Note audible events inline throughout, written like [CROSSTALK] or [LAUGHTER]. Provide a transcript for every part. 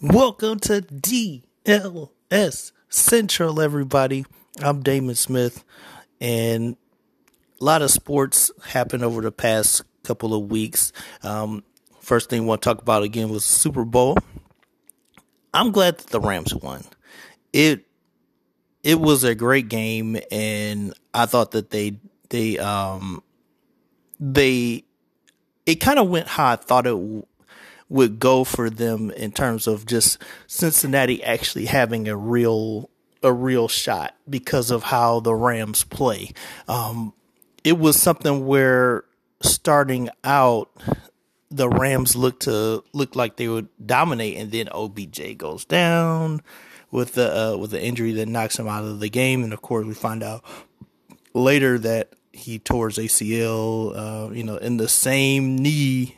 Welcome to DLS Central, everybody. I'm Damon Smith, and a lot of sports happened over the past couple of weeks. Um, first thing I want to talk about again was Super Bowl. I'm glad that the Rams won. It it was a great game, and I thought that they they um they it kind of went how I thought it would go for them in terms of just Cincinnati actually having a real a real shot because of how the Rams play. Um, it was something where starting out the Rams looked to look like they would dominate, and then OBJ goes down with the uh, with the injury that knocks him out of the game, and of course we find out later that he tore his ACL, uh, you know, in the same knee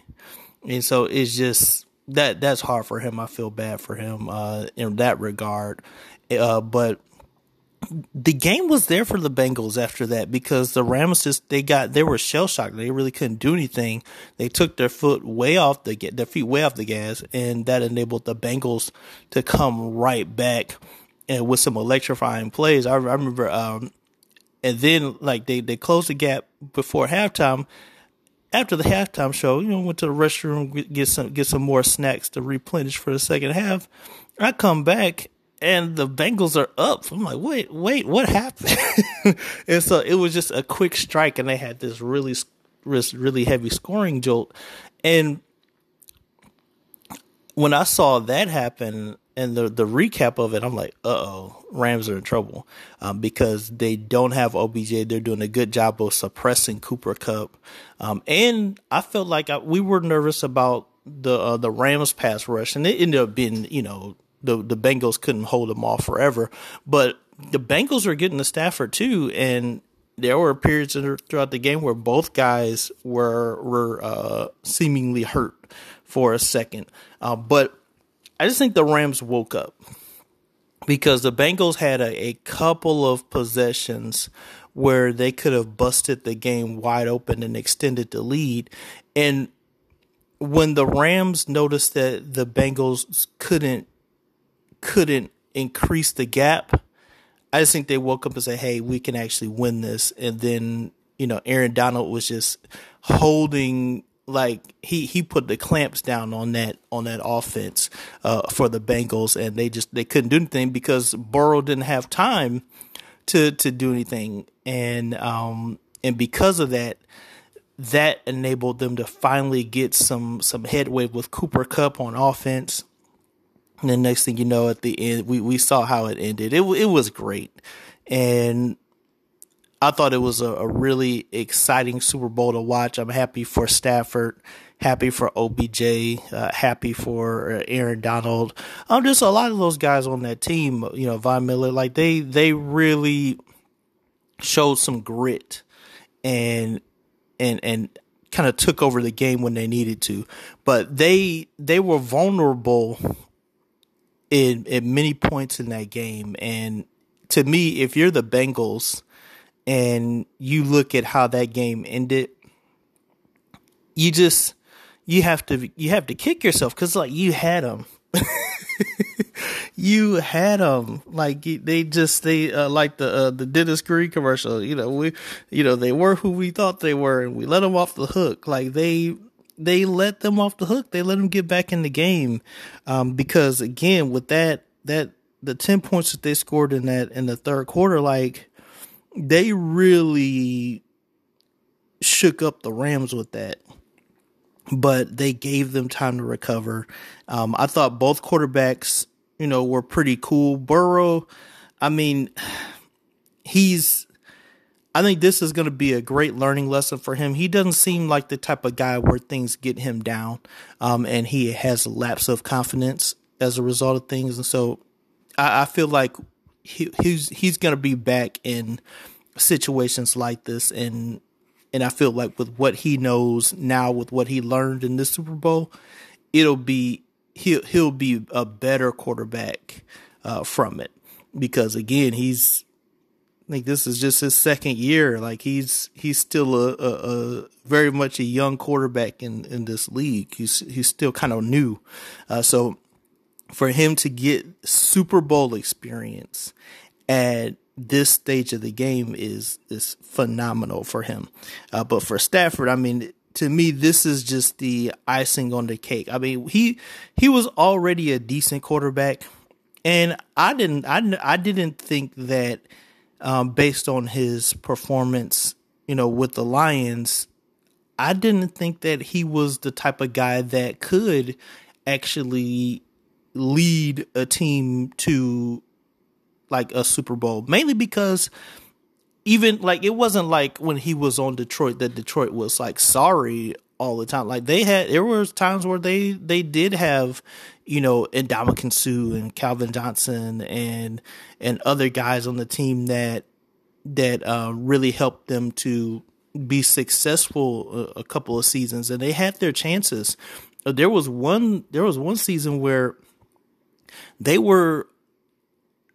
and so it's just that that's hard for him. I feel bad for him uh, in that regard. Uh, but the game was there for the Bengals after that because the Rams just they got they were shell shocked. They really couldn't do anything. They took their foot way off the their feet way off the gas, and that enabled the Bengals to come right back and with some electrifying plays. I, I remember, um, and then like they they closed the gap before halftime after the halftime show, you know, went to the restroom get some get some more snacks to replenish for the second half. I come back and the Bengals are up. I'm like, wait, wait, what happened? [LAUGHS] and so it was just a quick strike, and they had this really, really heavy scoring jolt. And when I saw that happen, and the the recap of it, I'm like, uh oh, Rams are in trouble um, because they don't have OBJ. They're doing a good job of suppressing Cooper Kupp, um, and I felt like I, we were nervous about the uh, the Rams pass rush, and it ended up being you know the the Bengals couldn't hold them off forever, but the Bengals were getting the Stafford too, and there were periods throughout the game where both guys were were uh, seemingly hurt for a second, uh, but I just think the Rams woke up because the Bengals had a, a couple of possessions where they could have busted the game wide open and extended the lead. And when the Rams noticed that the Bengals couldn't couldn't increase the gap, I just think they woke up and said, "Hey, we can actually win this." And then you know, Aaron Donald was just holding like he he put the clamps down on that on that offense uh, for the Bengals, and they just they couldn't do anything because Burrow didn't have time to to do anything, and um and because of that, that enabled them to finally get some some headway with Cooper Kupp on offense. And the next thing you know, at the end, we we saw how it ended. It it was great, and I thought it was a, a, really exciting Super Bowl to watch. I'm happy for Stafford, happy for OBJ, uh, happy for uh, Aaron Donald. Um, just a lot of those guys on that team, you know, Von Miller, like they they really showed some grit and and and kind of took over the game when they needed to. But they they were vulnerable in at many points in that game. And to me, if you're the Bengals and you look at how that game ended, you just you have to you have to kick yourself because like you had them. [LAUGHS] you had them like they just they uh, like the uh, the Dennis Green commercial. You know we you know they were who we thought they were, and we let them off the hook. Like they they let them off the hook. They let them get back in the game um, because again with that that the ten points that they scored in that in the third quarter, like they really shook up the Rams with that. But they gave them time to recover. Um, I thought both quarterbacks, you know, were pretty cool. Burrow, I mean, [SIGHS] he's I think this is going to be a great learning lesson for him. He doesn't seem like the type of guy where things get him down, um, and he has a lapse of confidence as a result of things. And so, I, I feel like he, he's he's gonna be back in situations like this, and and I feel like with what he knows now, with what he learned in this Super Bowl, it'll be he'll he'll be a better quarterback uh, from it because again he's like this is just his second year. Like he's he's still a, a, a very much a young quarterback in in this league. He's he's still kind of new. Uh, so for him to get Super Bowl experience at this stage of the game is is phenomenal for him. Uh, but for Stafford, I mean, to me, this is just the icing on the cake. I mean, he he was already a decent quarterback, and I didn't I, I didn't think that um, based on his performance, you know, with the Lions, I didn't think that he was the type of guy that could actually lead a team to like a Super Bowl, mainly because even like it wasn't like when he was on Detroit that Detroit was like sorry all the time. Like they had there was times where they they did have, you know, Ndamukong Suh and Calvin Johnson and and other guys on the team that that uh, really helped them to be successful a, a couple of seasons and they had their chances. There was one there was one season where they were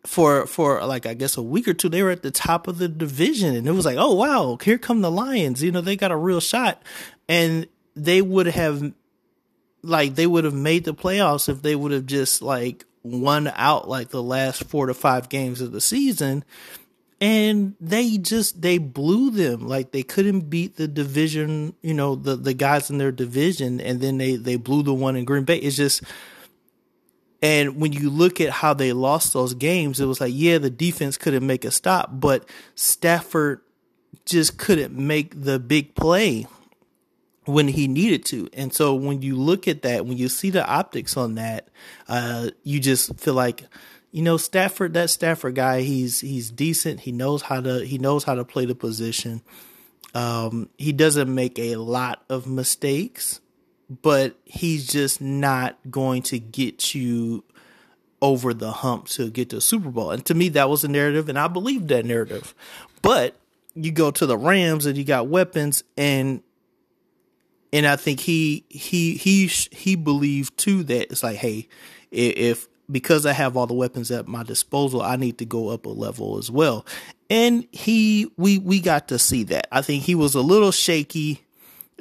for for like I guess a week or two they were at the top of the division and it was like oh wow here come the Lions you know they got a real shot and they would have like they would have made the playoffs if they would have just like won out like the last 4 to 5 games of the season. And they just they blew them. Like they couldn't beat the division you know the the guys in their division and then they they blew the one in Green Bay. It's just and when you look at how they lost those games, it was like, yeah, the defense couldn't make a stop, but Stafford just couldn't make the big play when he needed to. And so when you look at that, when you see the optics on that, uh, you just feel like, you know, Stafford, that Stafford guy, he's he's decent. He knows how to he knows how to play the position. Um, he doesn't make a lot of mistakes but he's just not going to get you over the hump to get to a Super Bowl. And to me, that was a narrative, and I believe that narrative. But you go to the Rams and you got weapons, and and I think he he he he believed too that it's like, hey, if because I have all the weapons at my disposal, I need to go up a level as well. And he we we got to see that. I think he was a little shaky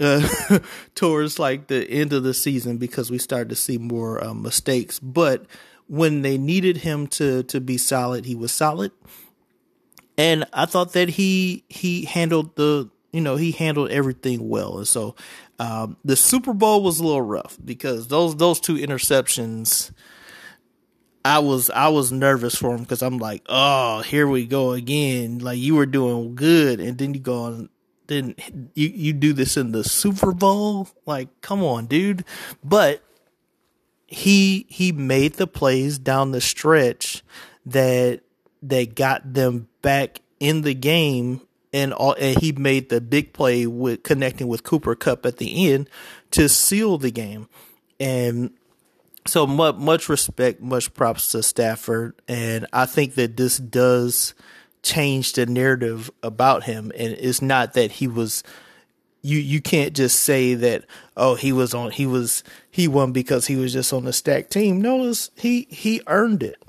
uh, [LAUGHS] towards like the end of the season because we started to see more uh, mistakes. But when they needed him to to be solid, he was solid, and I thought that he he handled the you know he handled everything well. And so um, the Super Bowl was a little rough because those those two interceptions. I was I was nervous for him because I'm like, oh, here we go again. Like you were doing good, and then you go on then you you do this in the Super Bowl? Like, come on, dude. But he he made the plays down the stretch that that got them back in the game and all, and he made the big play with connecting with Cooper Kupp at the end to seal the game. And so much much respect, much props to Stafford. And I think that this does change the narrative about him. And it's not that he was you you can't just say that oh he was on he was he won because he was just on the stack team. No he he earned it.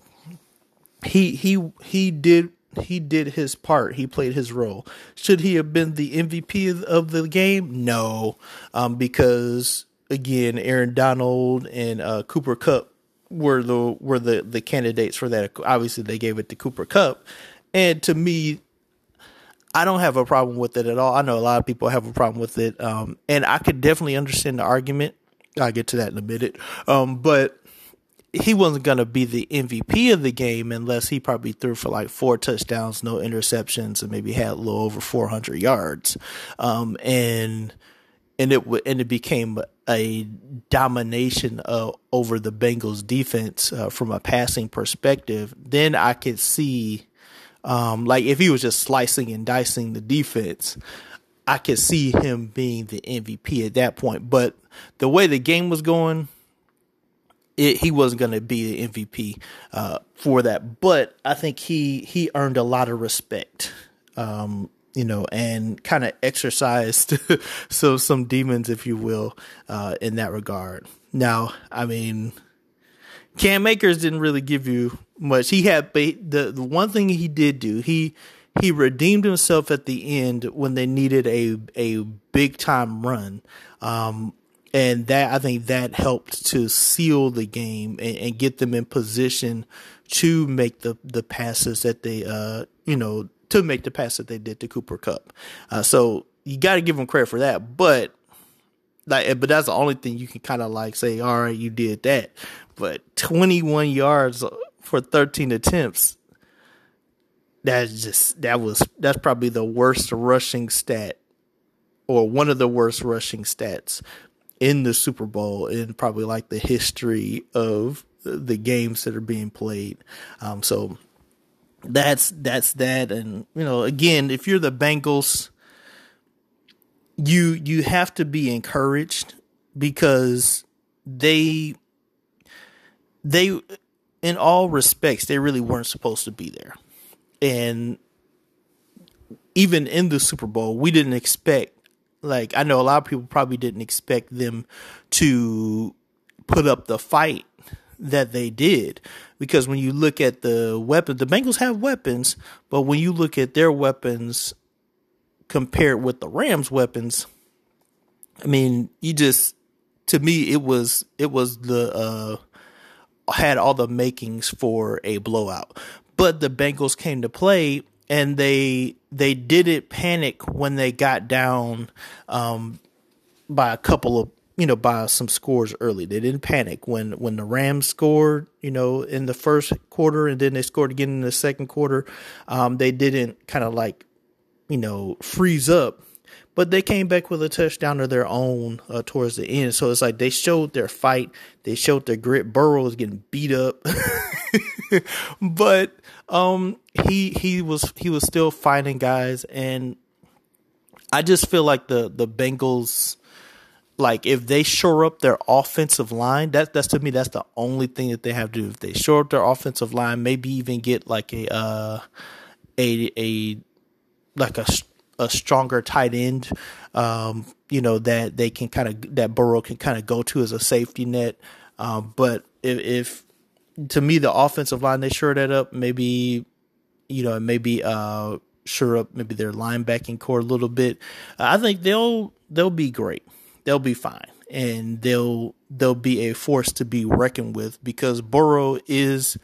He he he did he did his part he played his role should he have been the MVP of, the game no um, because again Aaron Donald and uh, Cooper Kupp were the were the the candidates for that obviously they gave it to Cooper Kupp, and to me, I don't have a problem with it at all. I know a lot of people have a problem with it. Um, and I could definitely understand the argument. I'll get to that in a minute. Um, but he wasn't going to be the MVP of the game unless he probably threw for like four touchdowns, no interceptions, and maybe had a little over 400 yards. Um, and, and it, and it became a domination uh, over the Bengals defense uh, from a passing perspective. Then I could see um, like if he was just slicing and dicing the defense, I could see him being the MVP at that point. But the way the game was going, it, he wasn't going to be the MVP uh, for that. But I think he he earned a lot of respect, um, you know, and kind of exercised [LAUGHS] so some demons, if you will, uh, in that regard. Now, I mean, Cam Akers didn't really give you much. He had the the one thing he did do he he redeemed himself at the end when they needed a a big time run. Um, and that I think that helped to seal the game and, and, get them in position to make the the passes that they uh you know to make the pass that they did to Cooper Kupp. Uh, so you got to give them credit for that, but like but that's the only thing you can kind of like say all right you did that. But 21 yards for 13 attempts that's just that was that's probably the worst rushing stat or one of the worst rushing stats in the Super Bowl in probably like the history of the games that are being played. Um, so that's that's that, and you know, again, if you're the Bengals, you you have to be encouraged because they they in all respects they really weren't supposed to be there and even in the Super Bowl, we didn't expect like I know a lot of people probably didn't expect them to put up the fight that they did. Because when you look at the weapons, the Bengals have weapons, but when you look at their weapons compared with the Rams' weapons, I mean, you just to me it was it was the uh had all the makings for a blowout. But the Bengals came to play and they they didn't panic when they got down um, by a couple of you know by some scores early. They didn't panic when when the Rams scored you know in the first quarter and then they scored again in the second quarter. Um, they didn't kind of like you know freeze up but they came back with a touchdown of their own uh, towards the end. So it's like they showed their fight, they showed their grit. Burrow was getting beat up, [LAUGHS] but um, he he was he was still fighting guys, and I just feel like the the Bengals. Like if they shore up their offensive line, that that's to me that's the only thing that they have to do. If they shore up their offensive line, maybe even get like a uh, a a like a a stronger tight end, um, you know, that they can kind of, that Burrow can kind of go to as a safety net. Um, but if, if, to me, the offensive line, they sure that up, maybe, you know, maybe, uh, sure up maybe their linebacking corps a little bit. I think they'll, they'll be great. They'll be fine. And they'll, they'll be a force to be reckoned with because Burrow is,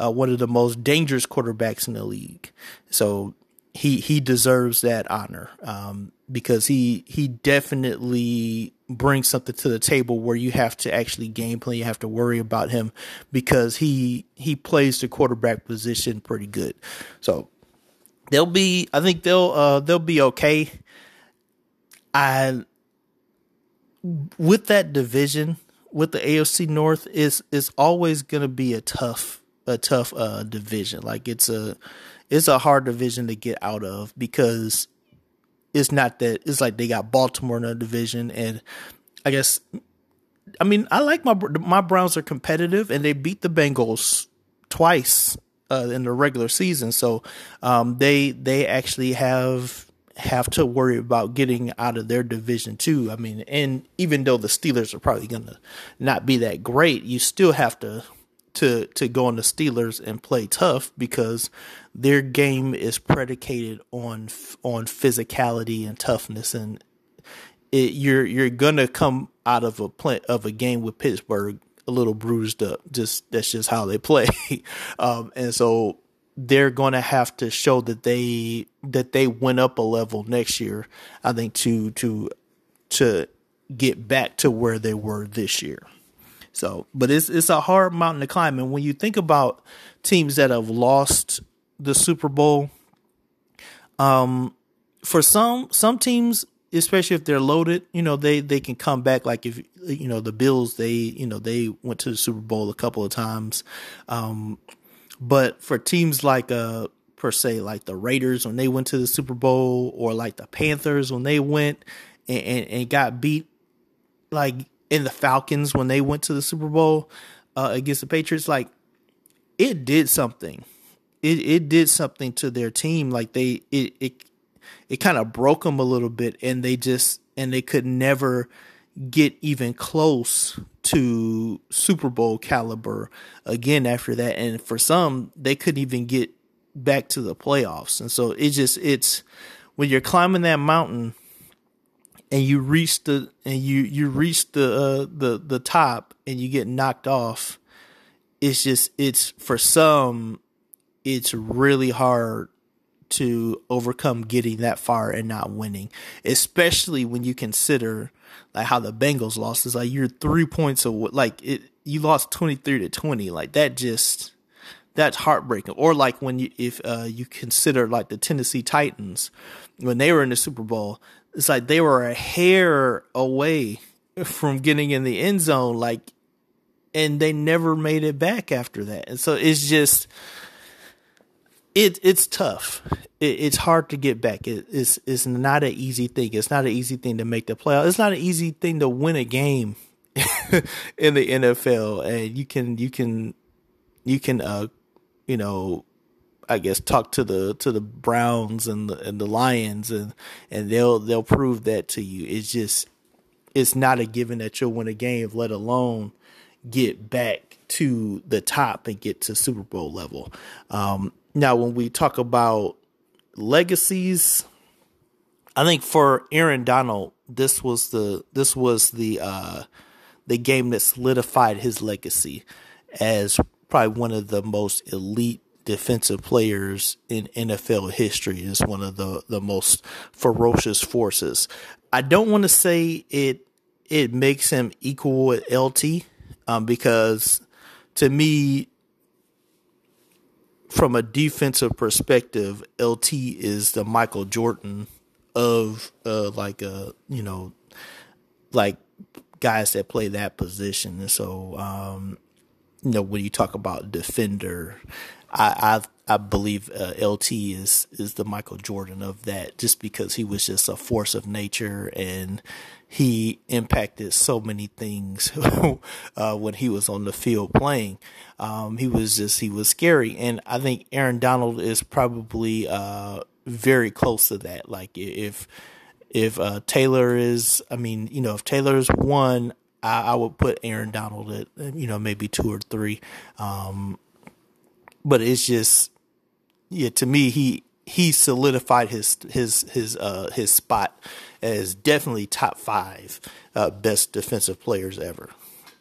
uh, one of the most dangerous quarterbacks in the league. So he he deserves that honor um, because he he definitely brings something to the table where you have to actually game plan. You have to worry about him because he he plays the quarterback position pretty good. So they'll be. I think they'll uh, they'll be okay. I with that division with the AFC North is is always going to be a tough a tough uh, division. Like it's a it's a hard division to get out of because it's not that it's like they got Baltimore in a division and I guess I mean I like my my Browns are competitive and they beat the Bengals twice uh, in the regular season so um, they they actually have have to worry about getting out of their division too. I mean, and even though the Steelers are probably to not be that great, you still have to to to go on the Steelers and play tough because their game is predicated on on physicality and toughness. And it, you're you're gonna come out of a play, of a game with Pittsburgh a little bruised up. Just that's just how they [LAUGHS] play. Um, and so they're to have to show that they that they went up a level next year i think to to to get back to where they were this year so, but it's it's a hard mountain to climb. And when you think about teams that have lost the Super Bowl, um, for some some teams, especially if they're loaded, you know, they they can come back. Like if you know the Bills, they you know they went to the Super Bowl a couple of times. Um, but for teams like uh per se like the Raiders when they went to the Super Bowl, or like the Panthers when they went and, and, and got beat, like in the Falcons when they went to the Super Bowl uh, against the Patriots, like it did something. It it did something to their team. Like they it it it kind of broke them a little bit, and they just and they could never get even close to Super Bowl caliber again after that. And for some, they couldn't even get back to the playoffs. And so it just it's when you're climbing that mountain and you reach the and you you reach the uh, the the top and you get knocked off. It's just it's for some it's really hard to overcome getting that far and not winning, especially when you consider like how the Bengals lost. is like you're three points away. Like it, you lost twenty three to twenty. Like that just that's heartbreaking. Or like when you if uh, you consider like the Tennessee Titans when they were in the Super Bowl, it's like they were a hair away from getting in the end zone. Like, and they never made it back after that. And so it's just it it's tough. It, it's hard to get back. It, it's it's not an easy thing. It's not an easy thing to make the playoff. It's not an easy thing to win a game [LAUGHS] in the NFL. And you can you can you can uh you know I guess talk to the to the Browns and the and the Lions and and they'll they'll prove that to you. It's just it's not a given that you'll win a game, let alone get back to the top and get to Super Bowl level. Um, now, when we talk about legacies, I think for Aaron Donald, this was the this was the uh, the game that solidified his legacy as probably one of the most elite defensive players in NFL history. Is one of the the most ferocious forces. I don't want to say it it makes him equal with LT um, because to me from a defensive perspective, LT is the Michael Jordan of uh, like a uh, you know like guys that play that position. And so um, you know when you talk about defender, I I, I believe uh, LT is is the Michael Jordan of that, just because he was just a force of nature and he impacted so many things [LAUGHS] uh, when he was on the field playing. Um, he was just he was scary, and I think Aaron Donald is probably uh, very close to that. Like if if uh, Taylor is, I mean, you know, if Taylor's one, I, I, would put Aaron Donald at you know maybe two or three. Um, but it's just yeah, to me he he solidified his his his uh his spot as definitely top five uh, best defensive players ever.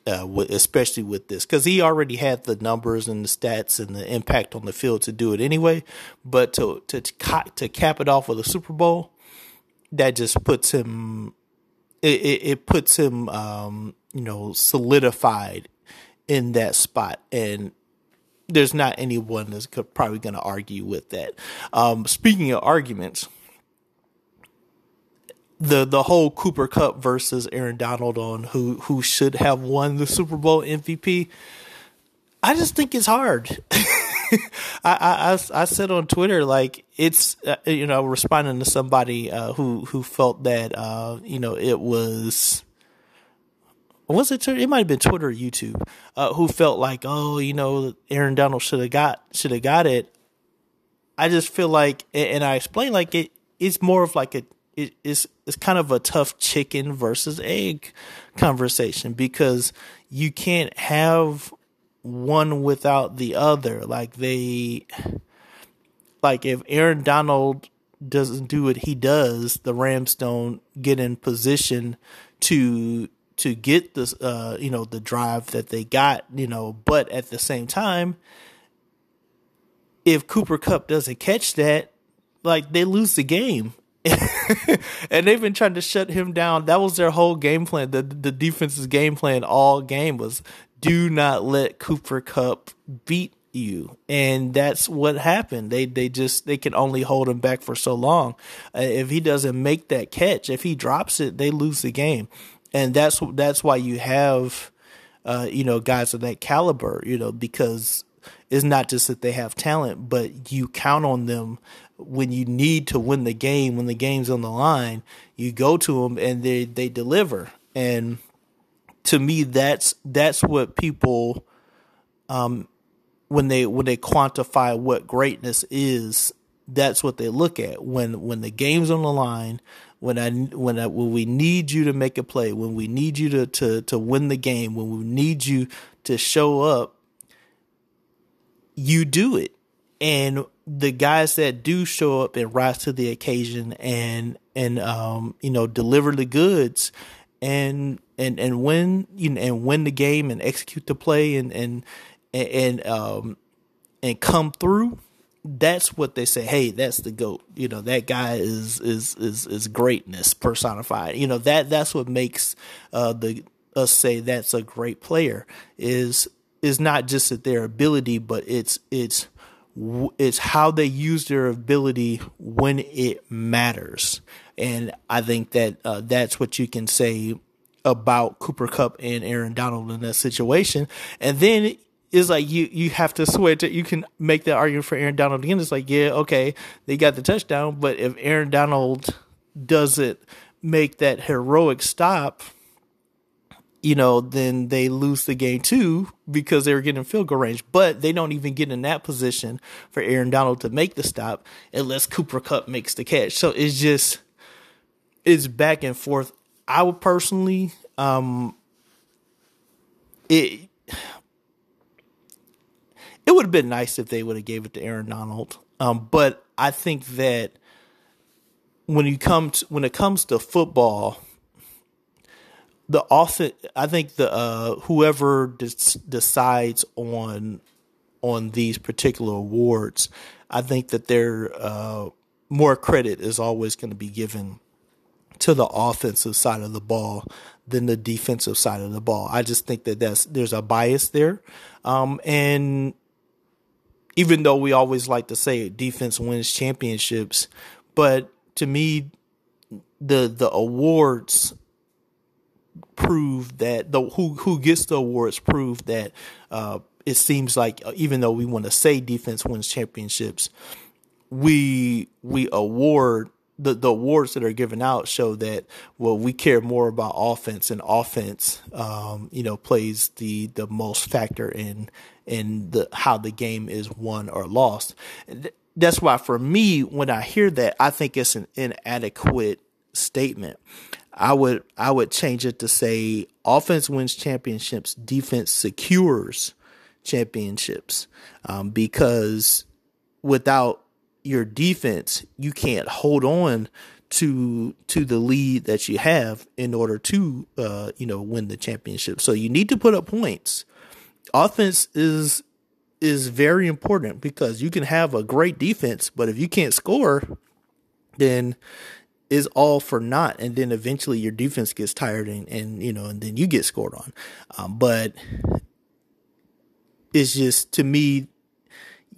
Uh, with, especially with this, because he already had the numbers and the stats and the impact on the field to do it anyway. But to to to cap it off with a Super Bowl, that just puts him. It, it, it puts him, um, you know, solidified in that spot, and there's not anyone that's probably going to argue with that. Um, speaking of arguments, the the whole Cooper Kupp versus Aaron Donald on who who should have won the Super Bowl MVP. I just think it's hard. [LAUGHS] [LAUGHS] I, I, I said on Twitter like it's uh, you know responding to somebody uh, who who felt that uh, you know it was was it Twitter? It might have been Twitter or YouTube uh, who felt like oh you know Aaron Donald should have got should have got it. I just feel like and I explained like it it's more of like a it, it's it's kind of a tough chicken versus egg conversation because you can't have one without the other. Like they, like if Aaron Donald doesn't do what he does, the Rams don't get in position to to get this, uh, you know, the drive that they got, you know. But at the same time, if Cooper Kupp doesn't catch that, like they lose the game. [LAUGHS] and they've been trying to shut him down. That was their whole game plan. The the defense's game plan all game was do not let Cooper Kupp beat you. And that's what happened. They they just they can only hold him back for so long. Uh, if he doesn't make that catch, if he drops it, they lose the game. And that's that's why you have uh, you know guys of that caliber, you know, because it's not just that they have talent, but you count on them when you need to win the game, when the game's on the line, you go to them and they they deliver. And to me, that's that's what people, um, when they when they quantify what greatness is, that's what they look at. When when the game's on the line, when I when I, when we need you to make a play, when we need you to to to win the game, when we need you to show up, you do it and the guys that do show up and rise to the occasion and and um you know deliver the goods and and and win you know and win the game and execute the play and and and um and come through that's what they say hey that's the goat you know that guy is is is is greatness personified you know that that's what makes uh the us say that's a great player is is not just at their ability but it's it's it's how they use their ability when it matters. And I think that uh, that's what you can say about Cooper Kupp and Aaron Donald in that situation. And then it's like you you have to switch it. You can make that argument for Aaron Donald again. It's like, yeah, okay, they got the touchdown, but if Aaron Donald doesn't make that heroic stop, you know, then they lose the game too because they were getting field goal range. But they don't even get in that position for Aaron Donald to make the stop unless Cooper Kupp makes the catch. So it's just it's back and forth. I would personally, um, it it would have been nice if they would have gave it to Aaron Donald. Um, but I think that when you come to, when it comes to football the author i think the uh, whoever decides on on these particular awards i think that there uh, more credit is always going to be given to the offensive side of the ball than the defensive side of the ball. I just think that that's there's a bias there. Um, and even though we always like to say defense wins championships but to me the the awards prove that the who who gets the awards prove that uh, it seems like uh, even though we want to say defense wins championships, we we award the, the awards that are given out show that well we care more about offense and offense um, you know plays the the most factor in in the how the game is won or lost. That's why for me when I hear that I think it's an inadequate statement I would I would change it to say offense wins championships, defense secures championships, um, because without your defense, you can't hold on to to the lead that you have in order to uh, you know win the championship. So you need to put up points. Offense is is very important because you can have a great defense, but if you can't score, then is all for naught. And then eventually your defense gets tired and, and you know, and then you get scored on. Um, but it's just, to me,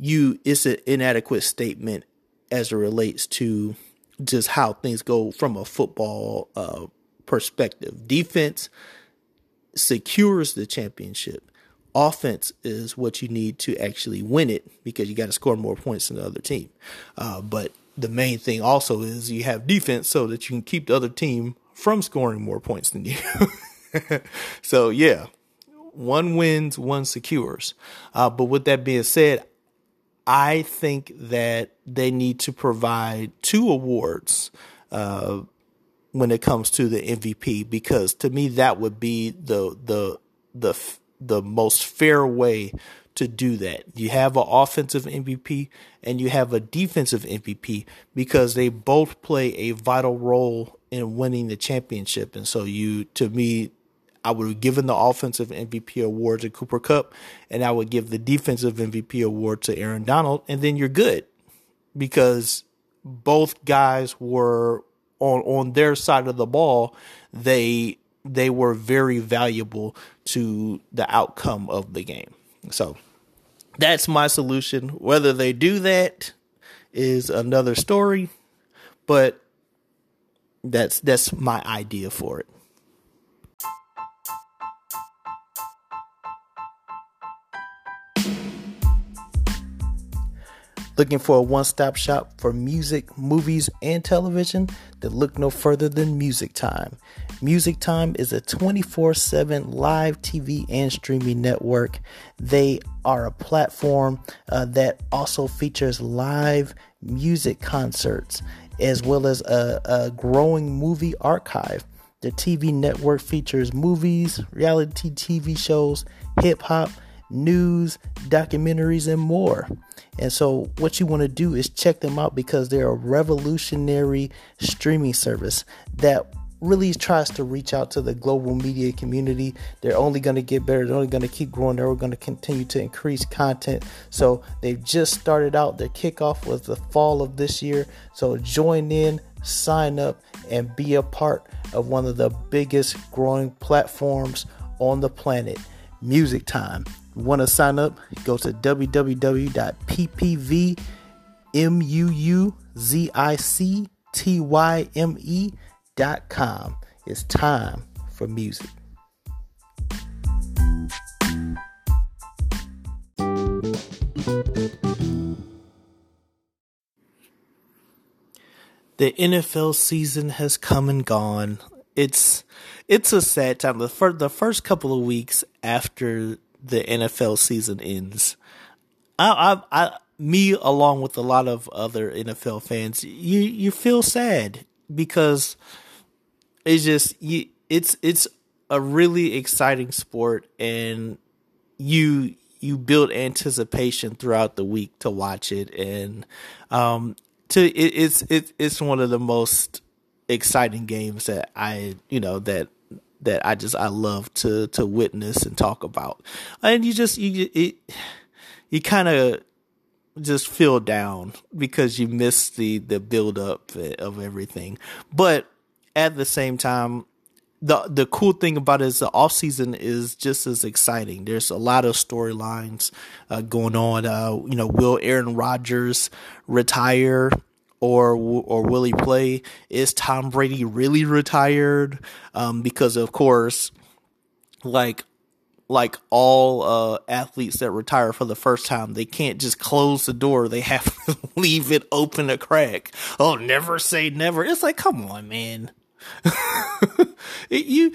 you, it's an inadequate statement as it relates to just how things go from a football, uh, perspective. Defense secures the championship. Offense is what you need to actually win it because you got to score more points than the other team. Uh, but the main thing also is you have defense so that you can keep the other team from scoring more points than you. [LAUGHS] so yeah, one wins, one secures. Uh, but with that being said, I think that they need to provide two awards uh, when it comes to the MVP because to me that would be the the the the most fair way to do that. You have an offensive MVP and you have a defensive MVP because they both play a vital role in winning the championship. And so you, to me, I would have given the offensive MVP award to Cooper Kupp, and I would give the defensive MVP award to Aaron Donald. And then you're good because both guys were on, on their side of the ball. They, they were very valuable to the outcome of the game. So that's my solution. Whether they do that is another story, but that's that's my idea for it. Looking for a one stop shop for music, movies, and television? Then look no further than Music Time. Music Time is a 24 7 live TV and streaming network. They are a platform uh, that also features live music concerts as well as a, a growing movie archive. The TV network features movies, reality TV shows, hip hop news, documentaries, and more. And so, what you want to do is check them out because they're a revolutionary streaming service that really tries to reach out to the global media community. They're only going to get better. They're only going to keep growing. They're going to continue to increase content. So they've just started out. Their kickoff was the fall of this year. So join in, sign up, and be a part of one of the biggest growing platforms on the planet. Music Time. Want to sign up? Go to www.ppvmuuzictyme com. It's time for music. The NFL season has come and gone. It's it's a sad time. The first the first couple of weeks after the NFL season ends, I, I, I me along with a lot of other NFL fans, you you feel sad because it's just you it's it's a really exciting sport and you you build anticipation throughout the week to watch it. And um to it, it's it, it's one of the most exciting games that I you know that that I just I love to to witness and talk about and you just you it you kind of just feel down because you miss the the build up of everything but at the same time, the the cool thing about it is the off season is just as exciting. There's a lot of storylines uh, going on. Uh, you know, will Aaron Rodgers retire? Or or will he play? Is Tom Brady really retired? Um, because of course, like like all uh, athletes that retire for the first time, they can't just close the door. They have [LAUGHS] to leave it open a crack. Oh, never say never. It's like, come on, man. [LAUGHS] you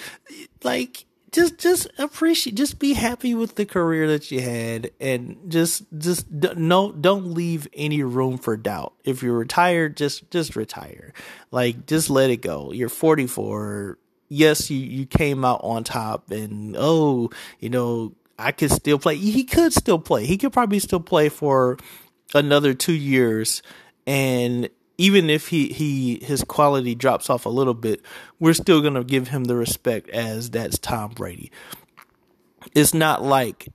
like just just appreciate just be happy with the career that you had and just just no don't leave any room for doubt. If you're retired just just retire. Like just let it go. You're 44 yes you you came out on top and oh you know I could still play. He could still play. He could probably still play for another 2 years and even if he, he his quality drops off a little bit, we're still gonna give him the respect as that's Tom Brady. It's not like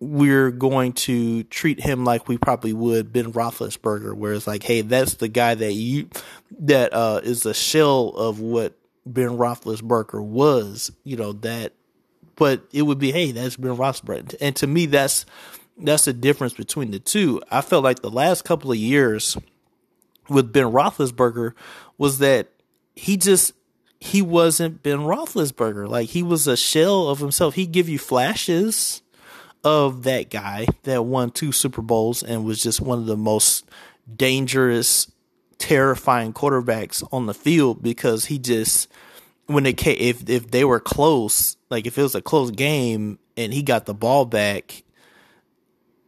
we're going to treat him like we probably would Ben Roethlisberger, where it's like, hey, that's the guy that you that uh, is a shell of what Ben Roethlisberger was, you know that. But it would be, hey, that's Ben Roethlisberger, and to me, that's that's the difference between the two. I felt like the last couple of years with Ben Roethlisberger was that he just he wasn't Ben Roethlisberger. Like he was a shell of himself. He'd give you flashes of that guy that won two Super Bowls and was just one of the most dangerous, terrifying quarterbacks on the field because he just when they came, if if they were close, like if it was a close game and he got the ball back,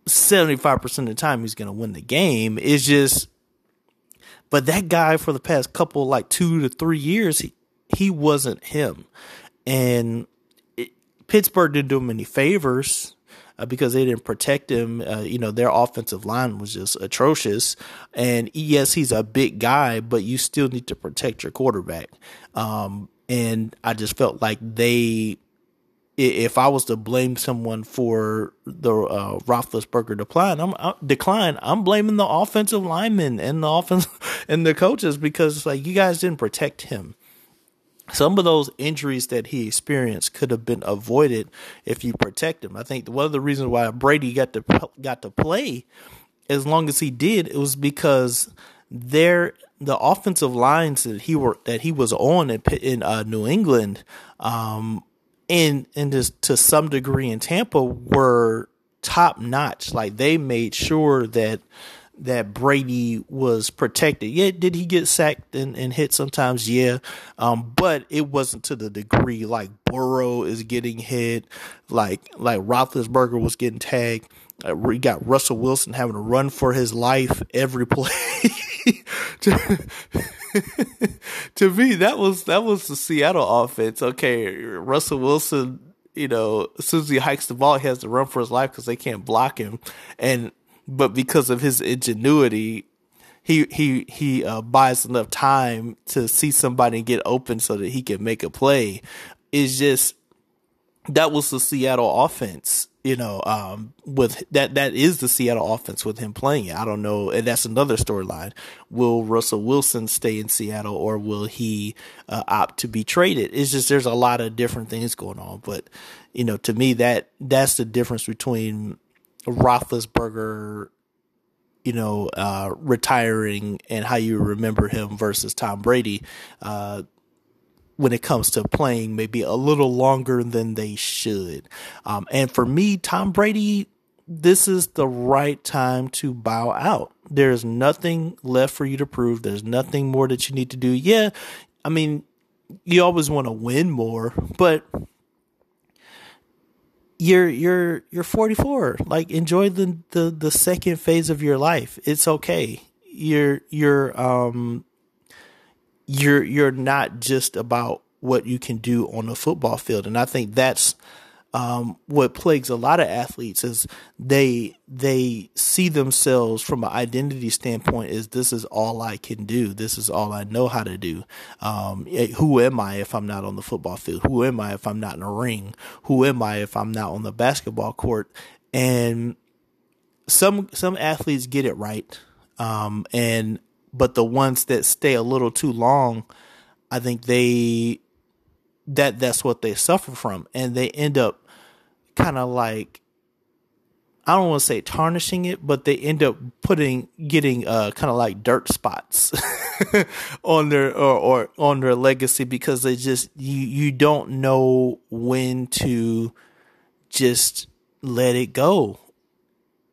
seventy five percent of the time he's to win the game. It's just but that guy for the past couple, like two to three years, he, he wasn't him. And it, Pittsburgh didn't do him any favors uh, because they didn't protect him. Uh, you know, their offensive line was just atrocious. And yes, he's a big guy, but you still need to protect your quarterback. Um, and I just felt like they if I was to blame someone for the uh, Roethlisberger decline, I'm uh, decline. I'm blaming the offensive linemen and the offense [LAUGHS] and the coaches because like you guys didn't protect him. Some of those injuries that he experienced could have been avoided if you protect him. I think one of the reasons why Brady got to got to play as long as he did it was because there the offensive lines that he were that he was on in, in uh, New England um, and just to some degree in Tampa were top notch. Like they made sure that that Brady was protected. Yeah, did he get sacked and, and hit sometimes? Yeah. Um, but it wasn't to the degree like Burrow is getting hit, like like Roethlisberger was getting tagged. Uh, we got Russell Wilson having to run for his life every play. [LAUGHS] to, [LAUGHS] to me, that was that was the Seattle offense. Okay, Russell Wilson you know, as soon as he hikes the ball, he has to run for his life because they can't block him. And but because of his ingenuity, he he he uh, buys enough time to see somebody get open so that he can make a play. Is just that was the Seattle offense, you know. Um, with that, that is the Seattle offense with him playing it. I don't know, and that's another storyline. Will Russell Wilson stay in Seattle, or will he uh, opt to be traded? It's just there's a lot of different things going on, but you know, to me, that that's the difference between Roethlisberger you know, uh, retiring and how you remember him versus Tom Brady, uh, when it comes to playing maybe a little longer than they should. Um, and for me, Tom Brady, this is the right time to bow out. There's nothing left for you to prove. There's nothing more that you need to do. Yeah, I mean, you always want to win more, but you're you're you're 44 like enjoy the, the the second phase of your life it's okay you're you're um you're you're not just about what you can do on the football field and i think that's um, what plagues a lot of athletes is they they see themselves from an identity standpoint is this is all I can do. This is all I know how to do. Um, eh, who am I if I'm not on the football field? Who am I if I'm not in a ring? Who am I if I'm not on the basketball court? And some some athletes get it right, um, and but the ones that stay a little too long, I think they that that's what they suffer from. And they end up kind of like I don't want to say tarnishing it, but they end up putting getting uh kind of like dirt spots [LAUGHS] on their or, or on their legacy because they just you you don't know when to just let it go.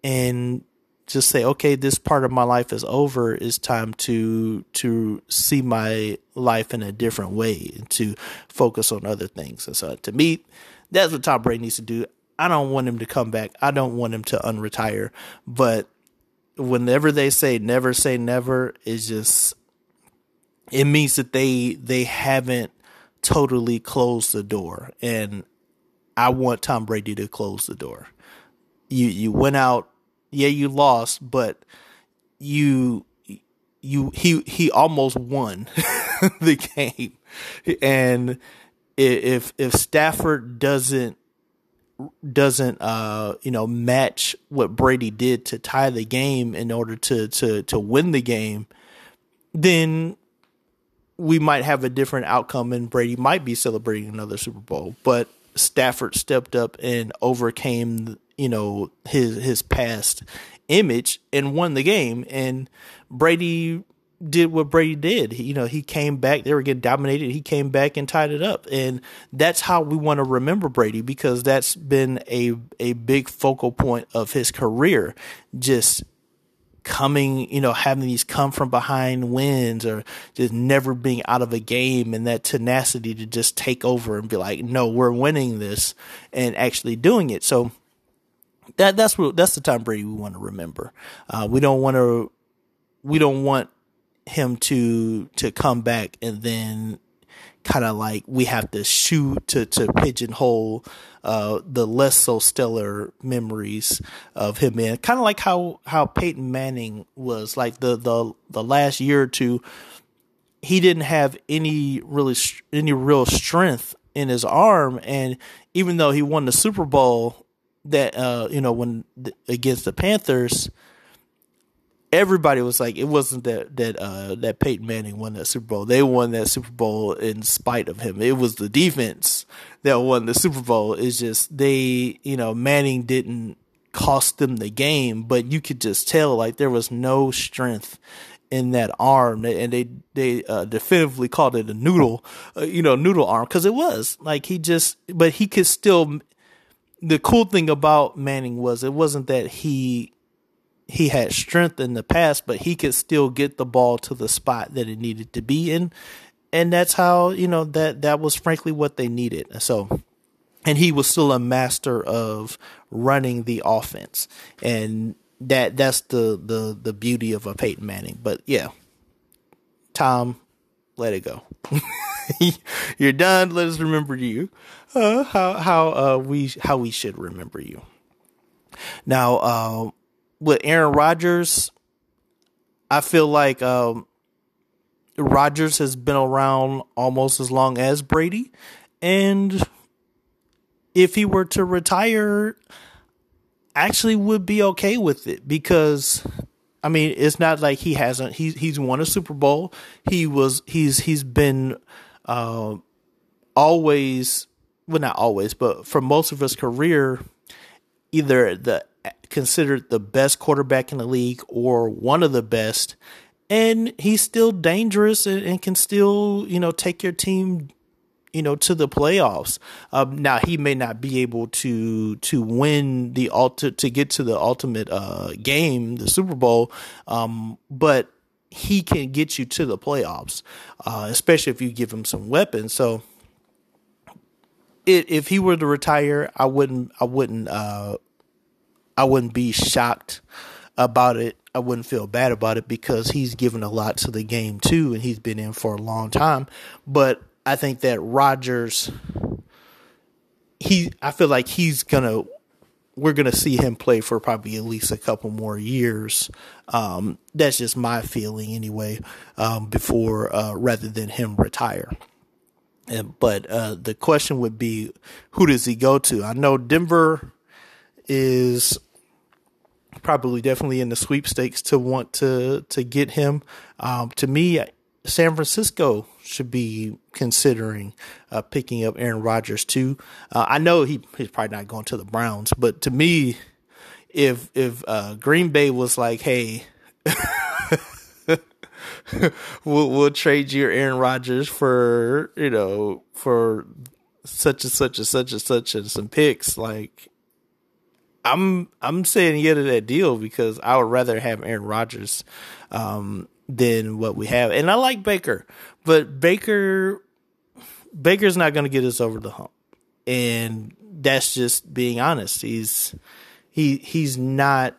And just say okay this part of my life is over it's time to to see my life in a different way and to focus on other things. And so to me that's what Tom Brady needs to do. I don't want him to come back. I don't want him to unretire. But whenever they say never say never it's just it means that they they haven't totally closed the door. And I want Tom Brady to close the door. You you went out yeah, you lost, but you you he he almost won [LAUGHS] the game. And if if Stafford doesn't doesn't uh you know match what Brady did to tie the game in order to to to win the game, then we might have a different outcome and Brady might be celebrating another Super Bowl. But Stafford stepped up and overcame you know his his past image and won the game and Brady did what Brady did. He, you know, he came back. They were getting dominated. He came back and tied it up, and that's how we want to remember Brady because that's been a a big focal point of his career. Just coming, you know, having these come from behind wins or just never being out of a game and that tenacity to just take over and be like, no, we're winning this and actually doing it. So that that's what that's the Tom Brady we want to remember. Uh, we don't want to we don't want him to to come back and then kind of like we have to shoot to to pigeonhole uh, the less so stellar memories of him in kind of like how how Peyton Manning was like the the the last year or two he didn't have any really any real strength in his arm and even though he won the Super Bowl that uh, you know when against the Panthers, everybody was like, it wasn't that that uh, that Peyton Manning won that Super Bowl. They won that Super Bowl in spite of him. It was the defense that won the Super Bowl. It's just they, you know, Manning didn't cost them the game, but you could just tell like there was no strength in that arm, and they they uh, definitively called it a noodle, uh, you know, noodle arm because it was like he just, but he could still the cool thing about Manning was it wasn't that he he had strength in the past, but he could still get the ball to the spot that it needed to be in. And that's how, you know, that that was frankly what they needed. So and he was still a master of running the offense. And that that's the the the beauty of a Peyton Manning. But yeah. Tom, let it go. [LAUGHS] You're done. Let us remember you. Uh, how how uh, we how we should remember you. Now, uh, with Aaron Rodgers, I feel like um, Rodgers has been around almost as long as Brady, and if he were to retire, actually would be okay with it because I mean it's not like he hasn't he's he's won a Super Bowl. He was he's he's been uh, always well not always, but for most of his career, either the considered the best quarterback in the league or one of the best and he's still dangerous and, and, can still you know take your team you know to the playoffs. Um, now he may not be able to to win the ulti- to get to the ultimate uh, game the super bowl um, but he can get you to the playoffs uh, especially if you give him some weapons. So it, if he were to retire i wouldn't i wouldn't uh, i wouldn't be shocked about it I wouldn't feel bad about it because he's given a lot to the game too, and he's been in for a long time. But I think that Rodgers, he, I feel like he's gonna, we're gonna see him play for probably at least a couple more years. Um, that's just my feeling anyway. Um, before uh, rather than him retire. And, but uh, the question would be, who does he go to? I know Denver is probably definitely in the sweepstakes to want to to get him. Um, to me, San Francisco should be considering uh, picking up Aaron Rodgers too. Uh, I know he he's probably not going to the Browns, but to me, if if uh, Green Bay was like, hey. [LAUGHS] [LAUGHS] we'll we'll trade you Aaron Rodgers for you know for such and such and such and such and some picks. Like I'm I'm saying yeah to that deal because I would rather have Aaron Rodgers um, than what we have, and I like Baker, but Baker Baker's not going to get us over the hump, and that's just being honest. He's he he's not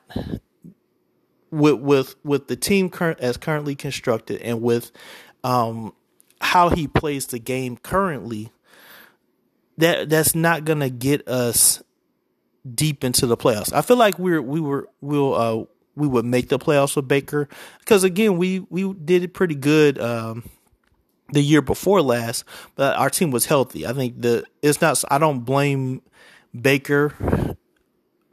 with with with the team current as currently constructed, and with um, how he plays the game currently. That that's not going to get us deep into the playoffs. I feel like we're we were we'll uh we would make the playoffs with Baker because again we we did it pretty good um the year before last, but our team was healthy. I think the it's not I don't blame Baker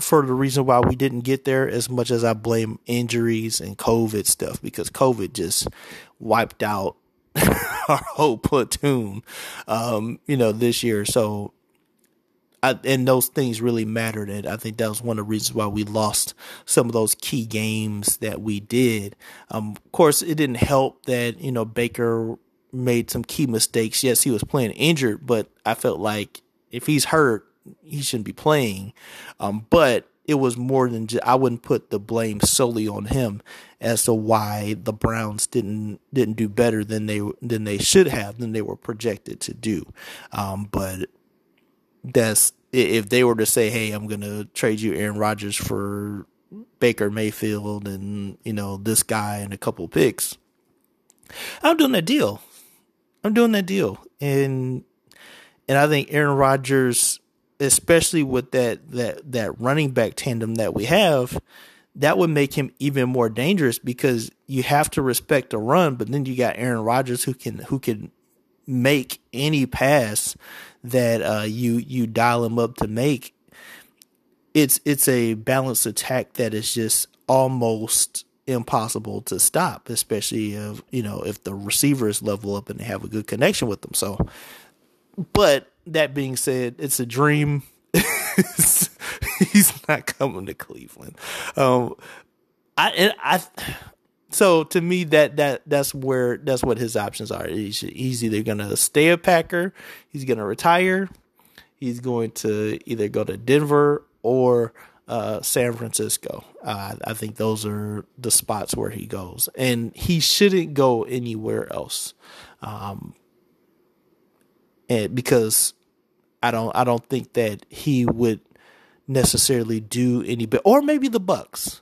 for the reason why we didn't get there as much as I blame injuries and COVID stuff because COVID just wiped out [LAUGHS] our whole platoon um you know this year. So I, and those things really mattered. And I think that was one of the reasons why we lost some of those key games that we did. Um, of course, it didn't help that, you know, Baker made some key mistakes. Yes, he was playing injured, but I felt like if he's hurt, he shouldn't be playing. Um, but it was more than just, I wouldn't put the blame solely on him as to why the Browns didn't didn't do better than they than they should have than they were projected to do. Um, but that's if they were to say, "Hey, I'm going to trade you Aaron Rodgers for Baker Mayfield and you know this guy and a couple picks," I'm doing that deal. I'm doing that deal, and and I think Aaron Rodgers, especially with that that that running back tandem that we have, that would make him even more dangerous because you have to respect the run, but then you got Aaron Rodgers who can who can make any pass that uh, you you dial him up to make. It's it's a balanced attack that is just almost impossible to stop, especially if you know if the receivers level up and they have a good connection with them. So, but that being said, it's a dream. [LAUGHS] He's not coming to Cleveland. Um, I I so to me that that that's where that's what his options are. He's, he's either gonna stay a Packer, he's gonna retire, he's going to either go to Denver or uh, San Francisco. Uh, I think those are the spots where he goes, and he shouldn't go anywhere else, um, and because I don't I don't think that he would necessarily do any better, or maybe the Bucks.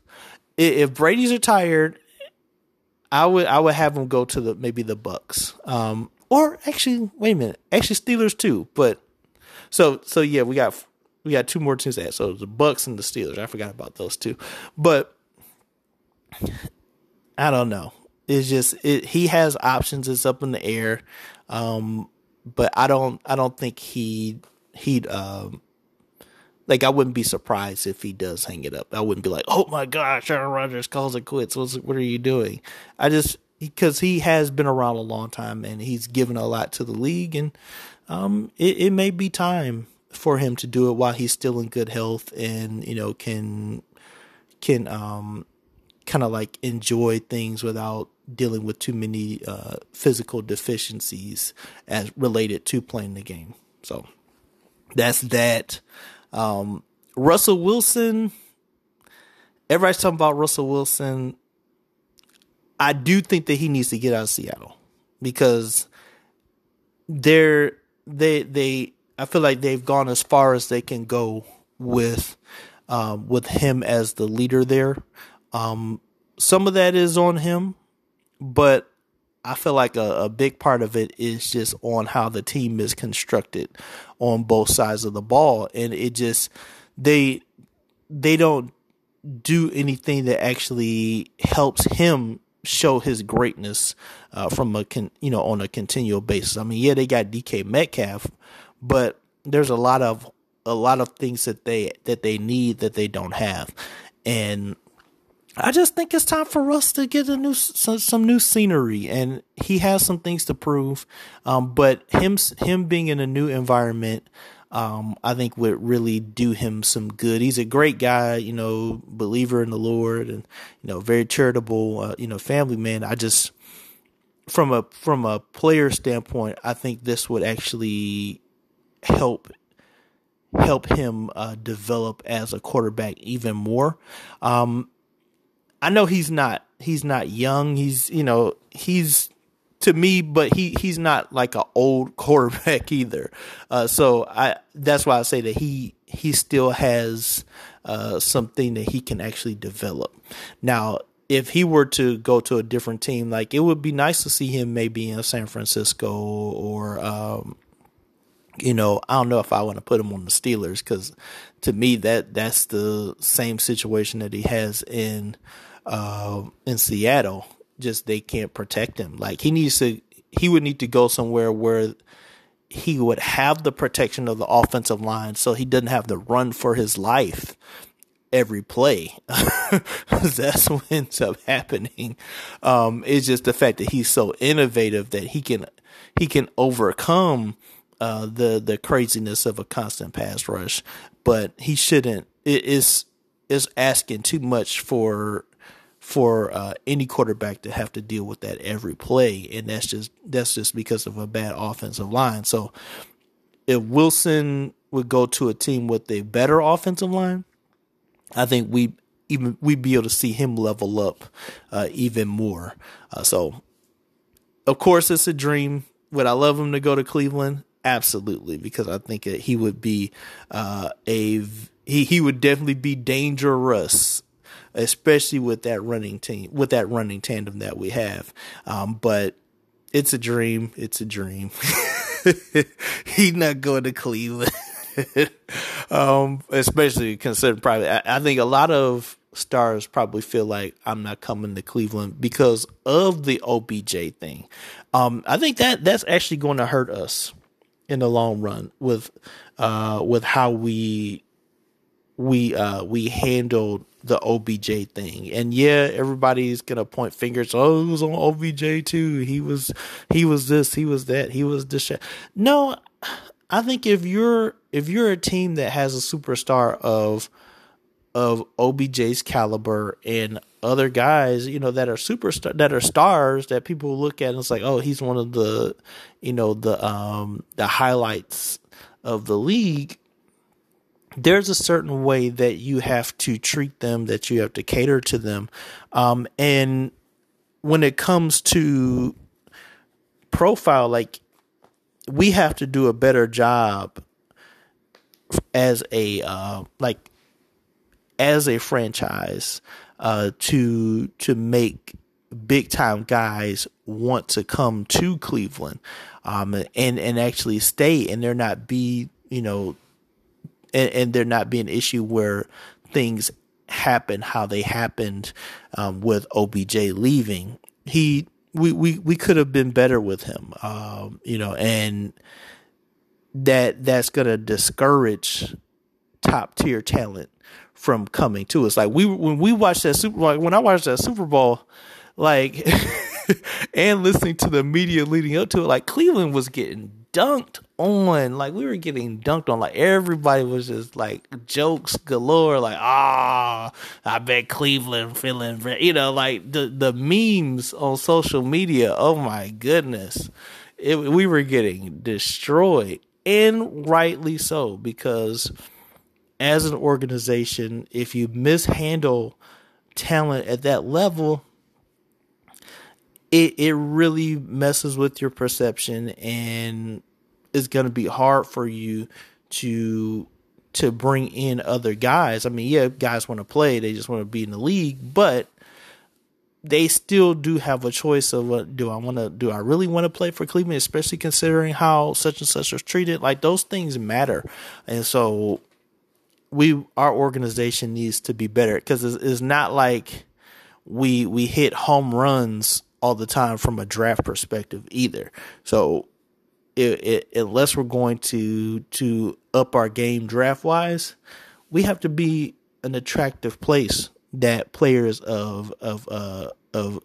If Brady's retired I would I would have him go to the maybe the Bucks. Um, or actually, wait a minute, actually Steelers too. But So so yeah, we got we got two more teams to add. So the Bucks and the Steelers. I forgot about those two, but I don't know. It's just it, he has options. It's up in the air, um, but I don't I don't think he he'd um, like I wouldn't be surprised if he does hang it up. I wouldn't be like, oh my gosh, Aaron Rodgers calls it quits. What's, what are you doing? I just because he has been around a long time and he's given a lot to the league, and um, it, it may be time for him to do it while he's still in good health and you know can can um kind of like enjoy things without dealing with too many uh, physical deficiencies as related to playing the game. So that's that. Um, Russell Wilson. Everybody's talking about Russell Wilson. I do think that he needs to get out of Seattle because they're they they I feel like they've gone as far as they can go with um, with him as the leader there. Um, some of that is on him, but I feel like a, a, big part of it is just on how the team is constructed on both sides of the ball, and it just they they don't do anything that actually helps him show his greatness uh, from a con, you know on a continual basis. I mean, yeah, they got DK Metcalf, but there's a lot of a lot of things that they that they need that they don't have, and I just think it's time for us to get a new some, some new scenery, and he has some things to prove. Um, but him him being in a new environment, um, I think would really do him some good. He's a great guy, you know, believer in the Lord, and you know, very charitable, uh, you know, family man. I just from a from a player standpoint, I think this would actually help help him uh, develop as a quarterback even more. Um, I know he's not he's not young. He's you know he's to me, but he he's not like an old [LAUGHS] quarterback either. Uh, so I that's why I say that he he still has uh, something that he can actually develop. Now, if he were to go to a different team, like it would be nice to see him maybe in San Francisco or um, you know, I don't know if I want to put him on the Steelers because to me that that's the same situation that he has in uh, in Seattle. Just they can't protect him. Like he needs to, he would need to go somewhere where he would have the protection of the offensive line, so he doesn't have to run for his life every play. [LAUGHS] That's what ends up happening. Um, it's just the fact that he's so innovative that he can he can overcome uh, the the craziness of a constant pass rush. But he shouldn't. It is is asking too much for for uh, any quarterback to have to deal with that every play, and that's just that's just because of a bad offensive line. So if Wilson would go to a team with a better offensive line, I think we even we'd be able to see him level up uh, even more. Uh, so, of course, it's a dream. Would I love him to go to Cleveland? Absolutely, because I think that he would be uh, a he he would definitely be dangerous especially with that running team, with that running tandem that we have. Um, but it's a dream. It's a dream. [LAUGHS] He's not going to Cleveland. [LAUGHS] um, especially considering probably, I, I think a lot of stars probably feel like I'm not coming to Cleveland because of the OBJ thing. Um, I think that that's actually going to hurt us in the long run with uh, with how we we uh, we handled the OBJ thing. And yeah, everybody's gonna point fingers. Oh, he was on OBJ too. He was, he was this, he was that, he was this. No, I think if you're if you're a team that has a superstar of of OBJ's caliber and other guys, you know, that are superstar that are stars that people look at and it's like, oh, he's one of the, you know, the um the highlights of the league there's a certain way that you have to treat them, that you have to cater to them. Um, and when it comes to profile, like we have to do a better job as a uh, like as a franchise uh, to to make big time guys want to come to Cleveland um, and and actually stay and they're not be you know, and, and there not be an issue where things happen how they happened um, with OBJ leaving. He we we we could have been better with him, um, you know, and that that's gonna discourage top tier talent from coming to us. Like we when we watched that Super like when I watched that Super Bowl, like [LAUGHS] and listening to the media leading up to it, like Cleveland was getting dunked on. Like we were getting dunked on. Like everybody was just like jokes galore. Like ah, I bet Cleveland feeling you know like the the memes on social media. Oh my goodness, it, we were getting destroyed and rightly so because as an organization, if you mishandle talent at that level, it it really messes with your perception and it's going to be hard for you to to bring in other guys. I mean, yeah, guys want to play, they just want to be in the league, but they still do have a choice of what do I want to do I really want to play for Cleveland especially considering how such and such was treated like those things matter and so we our organization needs to be better because it's, it's not like we we hit home runs all the time from a draft perspective either. So it, it, unless we're going to to up our game draft wise, we have to be an attractive place that players of of uh, of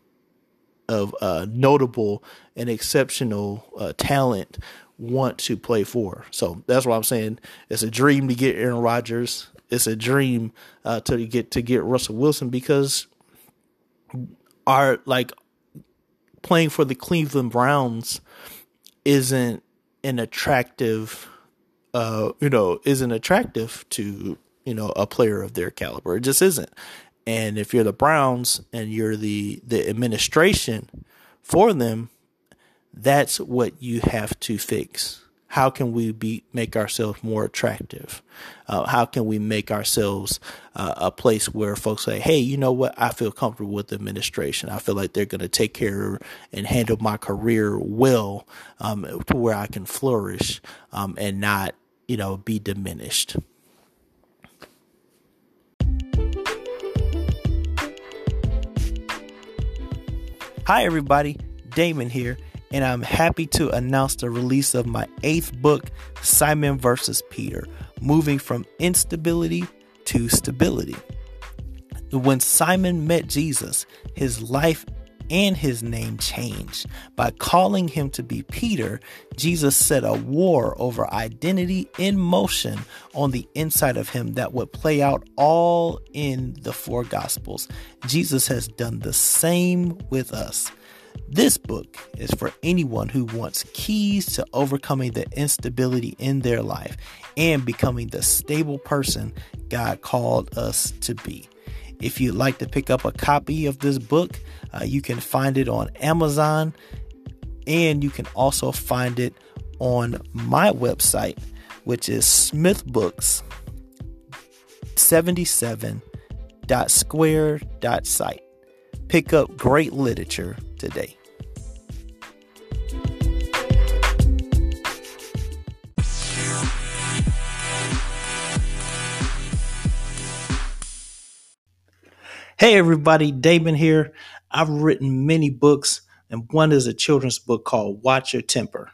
of uh, notable and exceptional uh, talent want to play for. So that's what I'm saying. It's a dream to get Aaron Rodgers. It's a dream uh, to get to get Russell Wilson because our like playing for the Cleveland Browns isn't an attractive uh you know isn't attractive to you know a player of their caliber. It just isn't. And if you're the Browns and you're the the administration for them that's what you have to fix how can we be make ourselves more attractive? Uh, how can we make ourselves uh, a place where folks say, "Hey, you know what? I feel comfortable with the administration. I feel like they're going to take care and handle my career well, um, to where I can flourish um, and not, you know, be diminished." Hi, everybody. Damon here and I'm happy to announce the release of my eighth book, Simon versus Peter Moving from Instability to Stability. When Simon met Jesus, his life and his name changed. By calling him to be Peter, Jesus set a war over identity in motion on the inside of him that would play out all in the four Gospels. Jesus has done the same with us. This book is for anyone who wants keys to overcoming the instability in their life and becoming the stable person God called us to be. If you'd like to pick up a copy of this book, uh, you can find it on Amazon and you can also find it on my website, which is smithbooks77.square.site. Pick up great literature today. Hey everybody, Damon here. I've written many books, and one is a children's book called Watch Your Temper.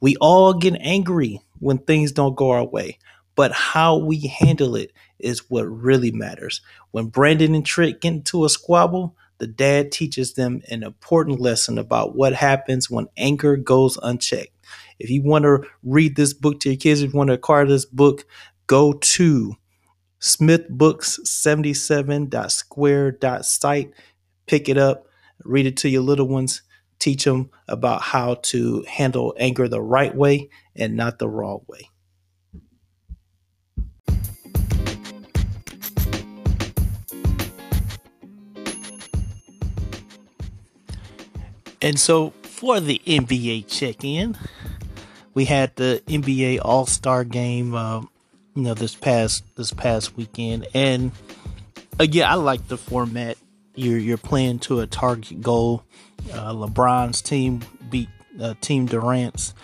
We all get angry when things don't go our way, but how we handle it is what really matters. When Brandon and Trick get into a squabble, the dad teaches them an important lesson about what happens when anger goes unchecked. If you want to read this book to your kids, if you want to acquire this book, go to smithbooks77.square.site. Pick it up, read it to your little ones, teach them about how to handle anger the right way and not the wrong way. And so for the NBA check in, we had the NBA All Star game, uh, you know, this past this past weekend, and yeah, I like the format. You're you're playing to a target goal. Uh, LeBron's team beat uh, Team Durant's,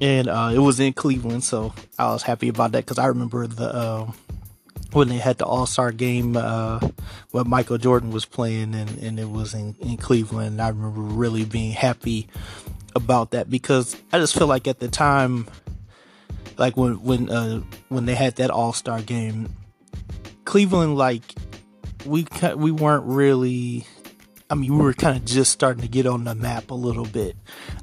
and uh, it was in Cleveland, so I was happy about that because I remember the uh, when they had the All Star game uh, Michael Jordan was playing, and, and it was in, in Cleveland. I remember really being happy about that because I just feel like at the time, like when when uh, when they had that All Star game, Cleveland like we we weren't really I mean, we were kind of just starting to get on the map a little bit.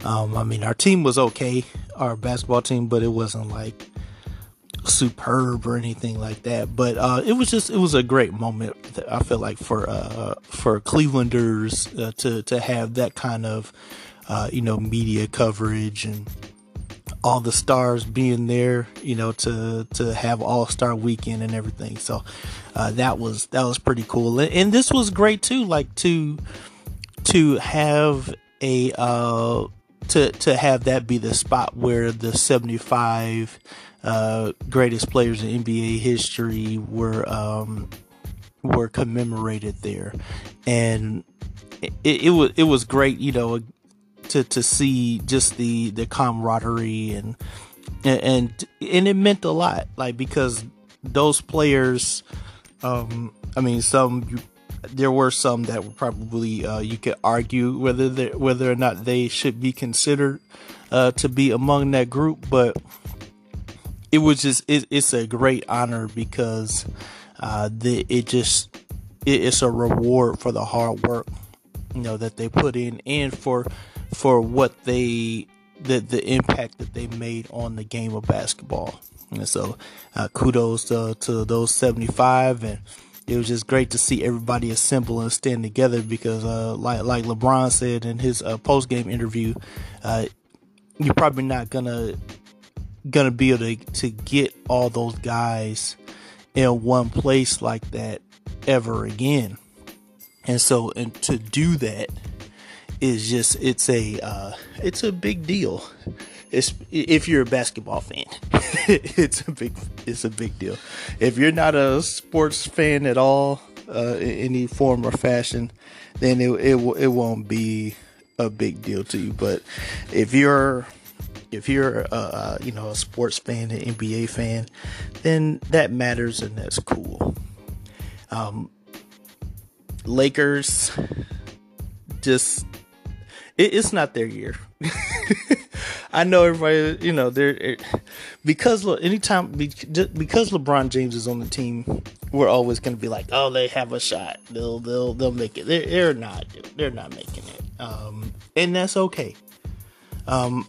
Um, I mean, our team was okay, our basketball team, but it wasn't like superb or anything like that. But uh, it was just it was a great moment. I feel like for uh, for Clevelanders uh, to to have that kind of uh, you know media coverage and all the stars being there, you know, to to have All Star Weekend and everything. So uh, that was that was pretty cool, and, and, this was great too. Like to to have a uh, to to have that be the spot where the seventy five uh, greatest players in NBA history were um, were commemorated there, and it, it was it was great. You know to to see just the the camaraderie and and and it meant a lot like because those players um i mean some there were some that were probably uh, you could argue whether whether or not they should be considered uh, to be among that group but it was just it, it's a great honor because uh, the, it just it, it's a reward for the hard work you know that they put in and for for what they the the impact that they made on the game of basketball. And so, uh, kudos to, to those 75 and it was just great to see everybody assemble and stand together because, uh, like like LeBron said in his uh, post game interview, uh, you're probably not gonna gonna be able to, to get all those guys in one place like that ever again. And so, and to do that, is just it's a uh, it's a big deal. It's, if you're a basketball fan, [LAUGHS] it's a big it's a big deal. If you're not a sports fan at all, uh, in any form or fashion, then it it it won't be a big deal to you. But if you're if you're a, you know a sports fan, an NBA fan, then that matters and that's cool. Um, Lakers just it, it's not their year. [LAUGHS] I know everybody, you know, they're because look, anytime because LeBron James is on the team, we're always going to be like, oh, they have a shot. They'll they'll they'll make it. They're, they're not. They're not making it. Um, and that's okay. Um,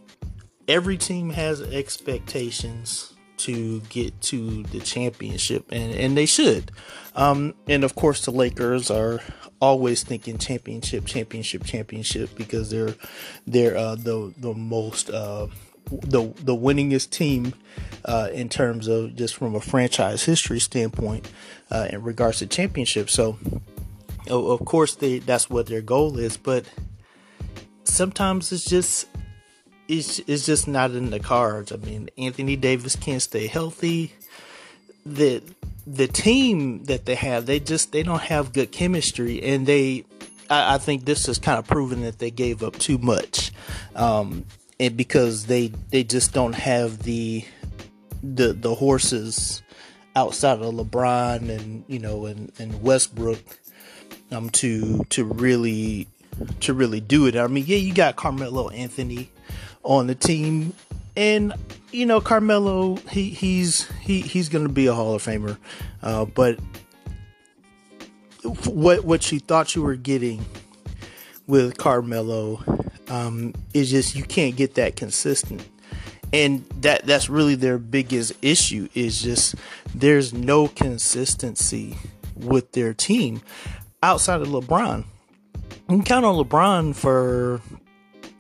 every team has expectations to get to the championship, and and they should. Um, and of course, the Lakers are always thinking championship, championship, championship because they're they're uh, the the most uh, the the winningest team uh, in terms of just from a franchise history standpoint uh, in regards to championship. So, of course, they that's what their goal is, but sometimes it's just it's it's just not in the cards. I mean, Anthony Davis can't stay healthy. The the team that they have, they just they don't have good chemistry, and they, I, I think this is kind of proven that they gave up too much, um, and because they they just don't have the the the horses outside of LeBron and you know and, and Westbrook um to to really to really do it. I mean, yeah, you got Carmelo Anthony on the team, and you know Carmelo, he he's he he's going to be a Hall of Famer, uh, but what what you thought you were getting with Carmelo um, is just you can't get that consistent, and that that's really their biggest issue is just there's no consistency with their team outside of LeBron. You can count on LeBron for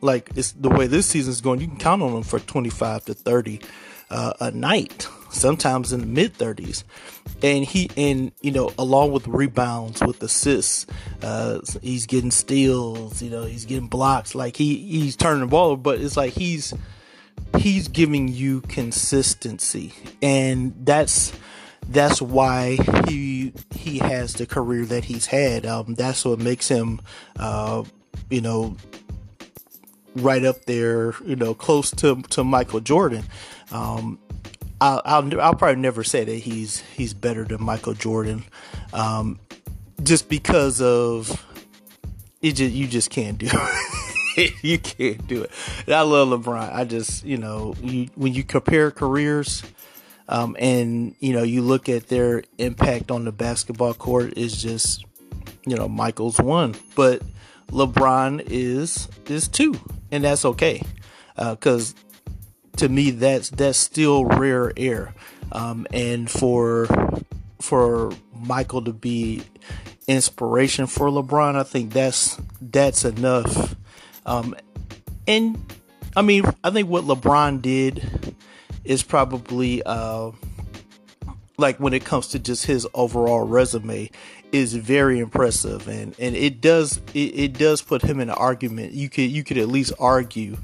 like it's the way this season's going, you can count on him for 25 to 30 uh, a night, sometimes in the mid 30s. And he, and you know, along with rebounds, with assists, uh, he's getting steals, you know, he's getting blocks. Like he, he's turning the ball, but it's like he's, he's giving you consistency. And that's, that's why he, he has the career that he's had. Um, that's what makes him, uh, you know, right up there, you know, close to to Michael Jordan. Um, I'll, I'll, I'll probably never say that he's he's better than Michael Jordan, um, just because of it. Just, you just can't do it. [LAUGHS] you can't do it. And I love LeBron. I just you know you, when you compare careers. Um, and you know, you look at their impact on the basketball court is just, you know, Michael's one, but LeBron is is two, and that's okay, because uh, to me that's that's still rare air, um, and for for Michael to be inspiration for LeBron, I think that's that's enough. Um, and I mean, I think what LeBron did is probably uh, like when it comes to just his overall resume is very impressive and and it does it, it does put him in an argument you could you could at least argue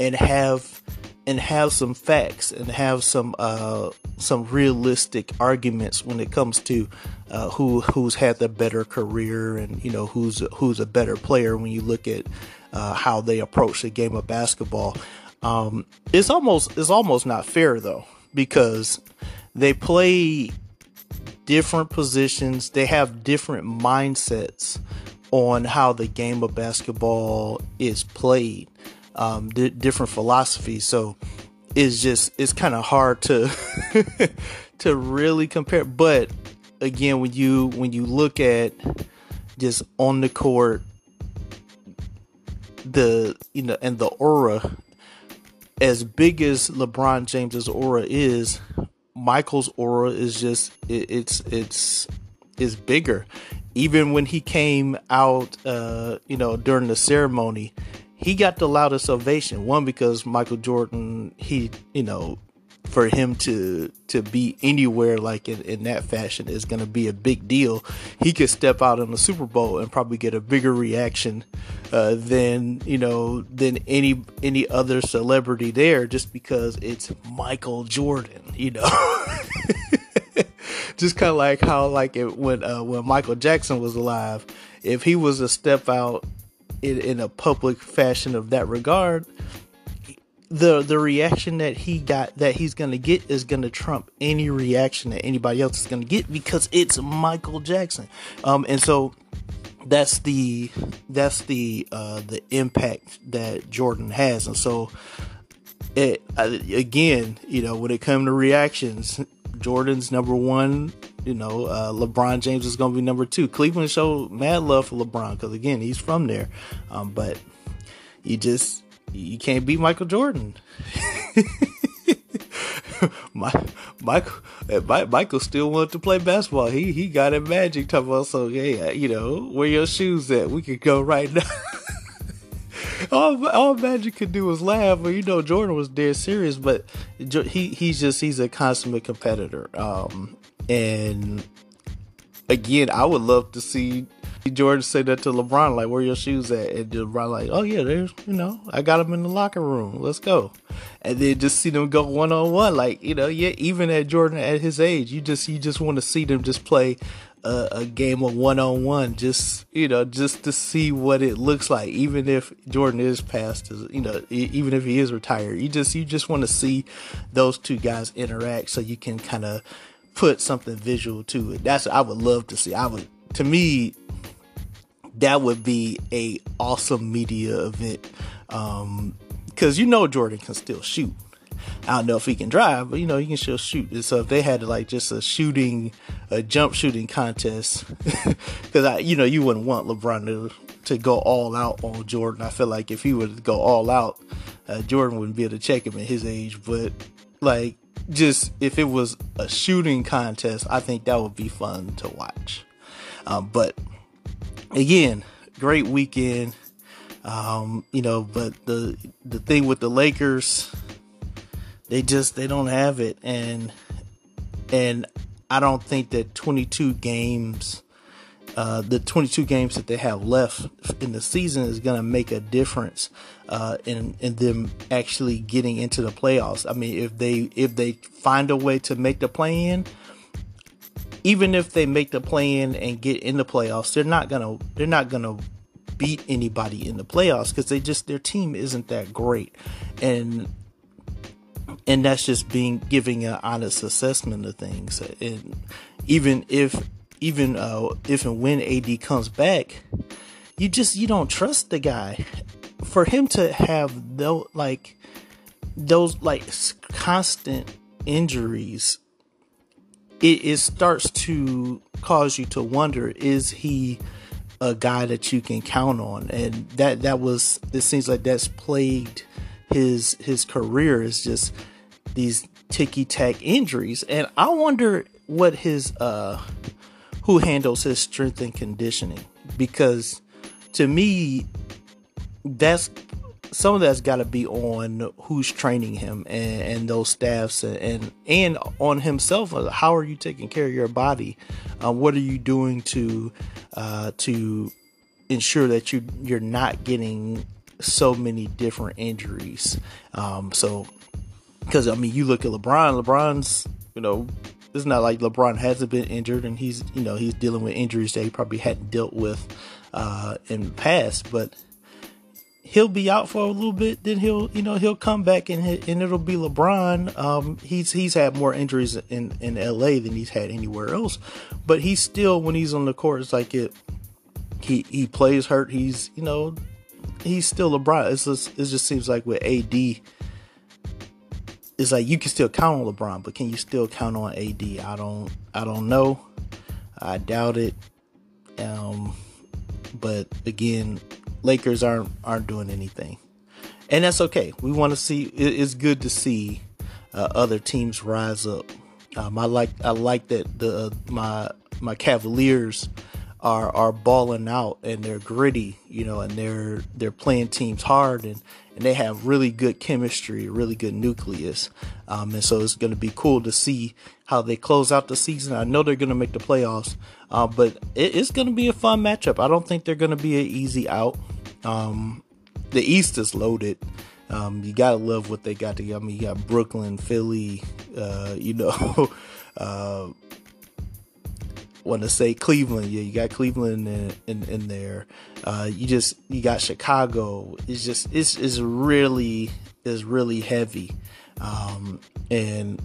and have and have some facts and have some uh some realistic arguments when it comes to uh, who who's had the better career and you know who's who's a better player when you look at uh, how they approach the game of basketball. Um, it's almost it's almost not fair though because they play different positions, they have different mindsets on how the game of basketball is played, um, d- different philosophies. So it's just it's kind of hard to [LAUGHS] to really compare. But again, when you when you look at just on the court, the you know and the aura as big as LeBron James's aura is, Michael's aura is just it, it's it's is bigger. Even when he came out, uh, you know, during the ceremony, he got the loudest ovation. One because Michael Jordan, he you know for him to to be anywhere like in, in that fashion is going to be a big deal. He could step out in the Super Bowl and probably get a bigger reaction uh, than you know than any any other celebrity there, just because it's Michael Jordan. You know. [LAUGHS] just kind of like how like it, when uh, when Michael Jackson was alive, if he was to step out in, in a public fashion of that regard, the the reaction that he got that he's gonna get is gonna trump any reaction that anybody else is gonna get because it's Michael Jackson. Um, and so that's the that's the uh, the impact that Jordan has, and so it again, you know, when it comes to reactions, Jordan's number one. You know, uh, LeBron James is going to be number two. Cleveland showed mad love for LeBron because again, he's from there. Um, but you just you can't beat Michael Jordan. [LAUGHS] My, Michael, Michael still wanted to play basketball. He he got at Magic talking about so yeah, you know where your shoes at? We could go right now. [LAUGHS] all all Magic could do was laugh, but you know Jordan was dead serious. But he he's just he's a consummate competitor. Um, and again, I would love to see Jordan said that to LeBron, like, where your shoes at? And LeBron, like, oh yeah, there's, you know, I got them in the locker room. Let's go. And then just see them go one on one, like, you know, yeah, even at Jordan at his age, you just, you just want to see them just play a, a game of one on one, just, you know, just to see what it looks like. Even if Jordan is past, you know, even if he is retired, you just, you just want to see those two guys interact so you can kind of put something visual to it. That's what I would love to see. I would, to me, that would be a awesome media event. Um, cause you know Jordan can still shoot. I don't know if he can drive, but you know he can still shoot. And so if they had like just a shooting, a jump shooting contest, [LAUGHS] because I, you know, you wouldn't want LeBron to to go all out on Jordan. I feel like if he would go all out, uh, Jordan wouldn't be able to check him at his age. But like, just if it was a shooting contest, I think that would be fun to watch. Um, but again, great weekend. Um, you know, but the the thing with the Lakers, they just they don't have it, and and I don't think that 22 games, uh, the 22 games that they have left in the season is going to make a difference uh, in in them actually getting into the playoffs. I mean, if they if they find a way to make the play in, even if they make the play in and get in the playoffs, they're not gonna they're not gonna beat anybody in the playoffs because they just their team isn't that great, and and that's just being giving an honest assessment of things. And even if even uh, if and when AD comes back, you just you don't trust the guy. For him to have those like those like constant injuries, it, it starts to cause you to wonder: Is he a guy that you can count on? And that that was it seems like that's plagued his his career is just these ticky tack injuries, and I wonder what his uh who handles his strength and conditioning because to me that's some of that's got to be on who's training him and, and those staffs and, and, and on himself. How are you taking care of your body? Uh, what are you doing to uh, to ensure that you you're not getting so many different injuries? Um, so because I mean, you look at LeBron. LeBron's you know it's not like LeBron hasn't been injured and he's you know he's dealing with injuries that he probably hadn't dealt with uh, in the past, but he'll be out for a little bit. Then he'll you know he'll come back and and it'll be LeBron. Um, he's he's had more injuries in in LA than he's had anywhere else, but he's still when he's on the court, it's like it. He he plays hurt. He's you know he's still LeBron. It's just, it just seems like with AD it's like you can still count on LeBron, but can you still count on AD? I don't I don't know. I doubt it. Um, but again, Lakers aren't aren't doing anything, and that's okay. We want to see. It's good to see uh, other teams rise up. Um, I like I like that the my my Cavaliers are are balling out and they're gritty, you know, and they're they're playing teams hard and and they have really good chemistry, really good nucleus. Um, and so it's going to be cool to see how they close out the season. I know they're going to make the playoffs, uh, but it, it's going to be a fun matchup. I don't think they're going to be an easy out. Um, the East is loaded. Um, you gotta love what they got together. I mean, you got Brooklyn, Philly, uh, you know, [LAUGHS] uh, want to say Cleveland. Yeah, you got Cleveland in in, in there. Uh, you just you got Chicago. It's just it's is really is really heavy, um, and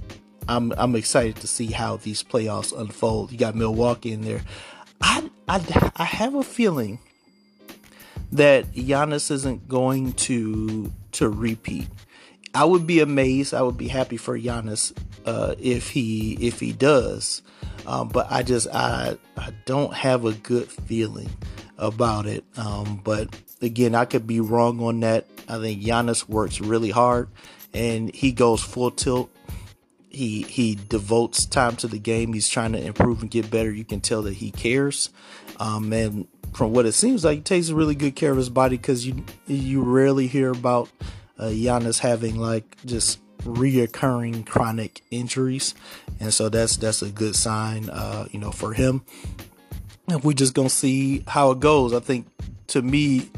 I'm I'm excited to see how these playoffs unfold. You got Milwaukee in there. I I, I have a feeling that Giannis isn't going to to repeat. I would be amazed. I would be happy for Giannis uh, if he if he does. Um, but I just I I don't have a good feeling about it. Um, but again, I could be wrong on that. I think Giannis works really hard and he goes full tilt. He he devotes time to the game. He's trying to improve and get better. You can tell that he cares. Um, and from what it seems like, he takes really good care of his body because you you rarely hear about uh, Giannis having like just reoccurring chronic injuries, and so that's that's a good sign, uh, you know, for him. And we're just gonna see how it goes. I think to me,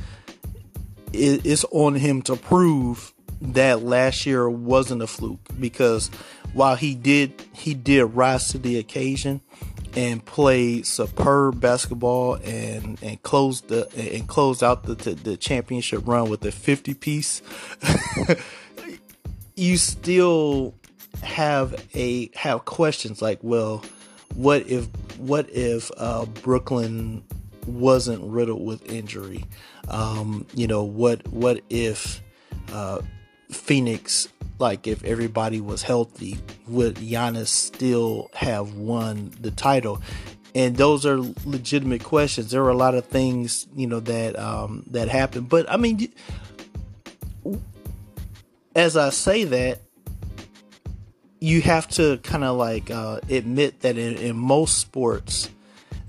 it, it's on him to prove that last year wasn't a fluke because while he did he did rise to the occasion and played superb basketball and and close the and close out the the, the championship run with a 50 piece [LAUGHS] you still have a have questions like, well, what if what if uh, Brooklyn wasn't riddled with injury? Um, you know, what what if uh, Phoenix, like if everybody was healthy, would Giannis still have won the title? And those are legitimate questions. There are a lot of things, you know, that um, that happen. But I mean, as I say that, you have to kind of like uh, admit that in, in, most sports,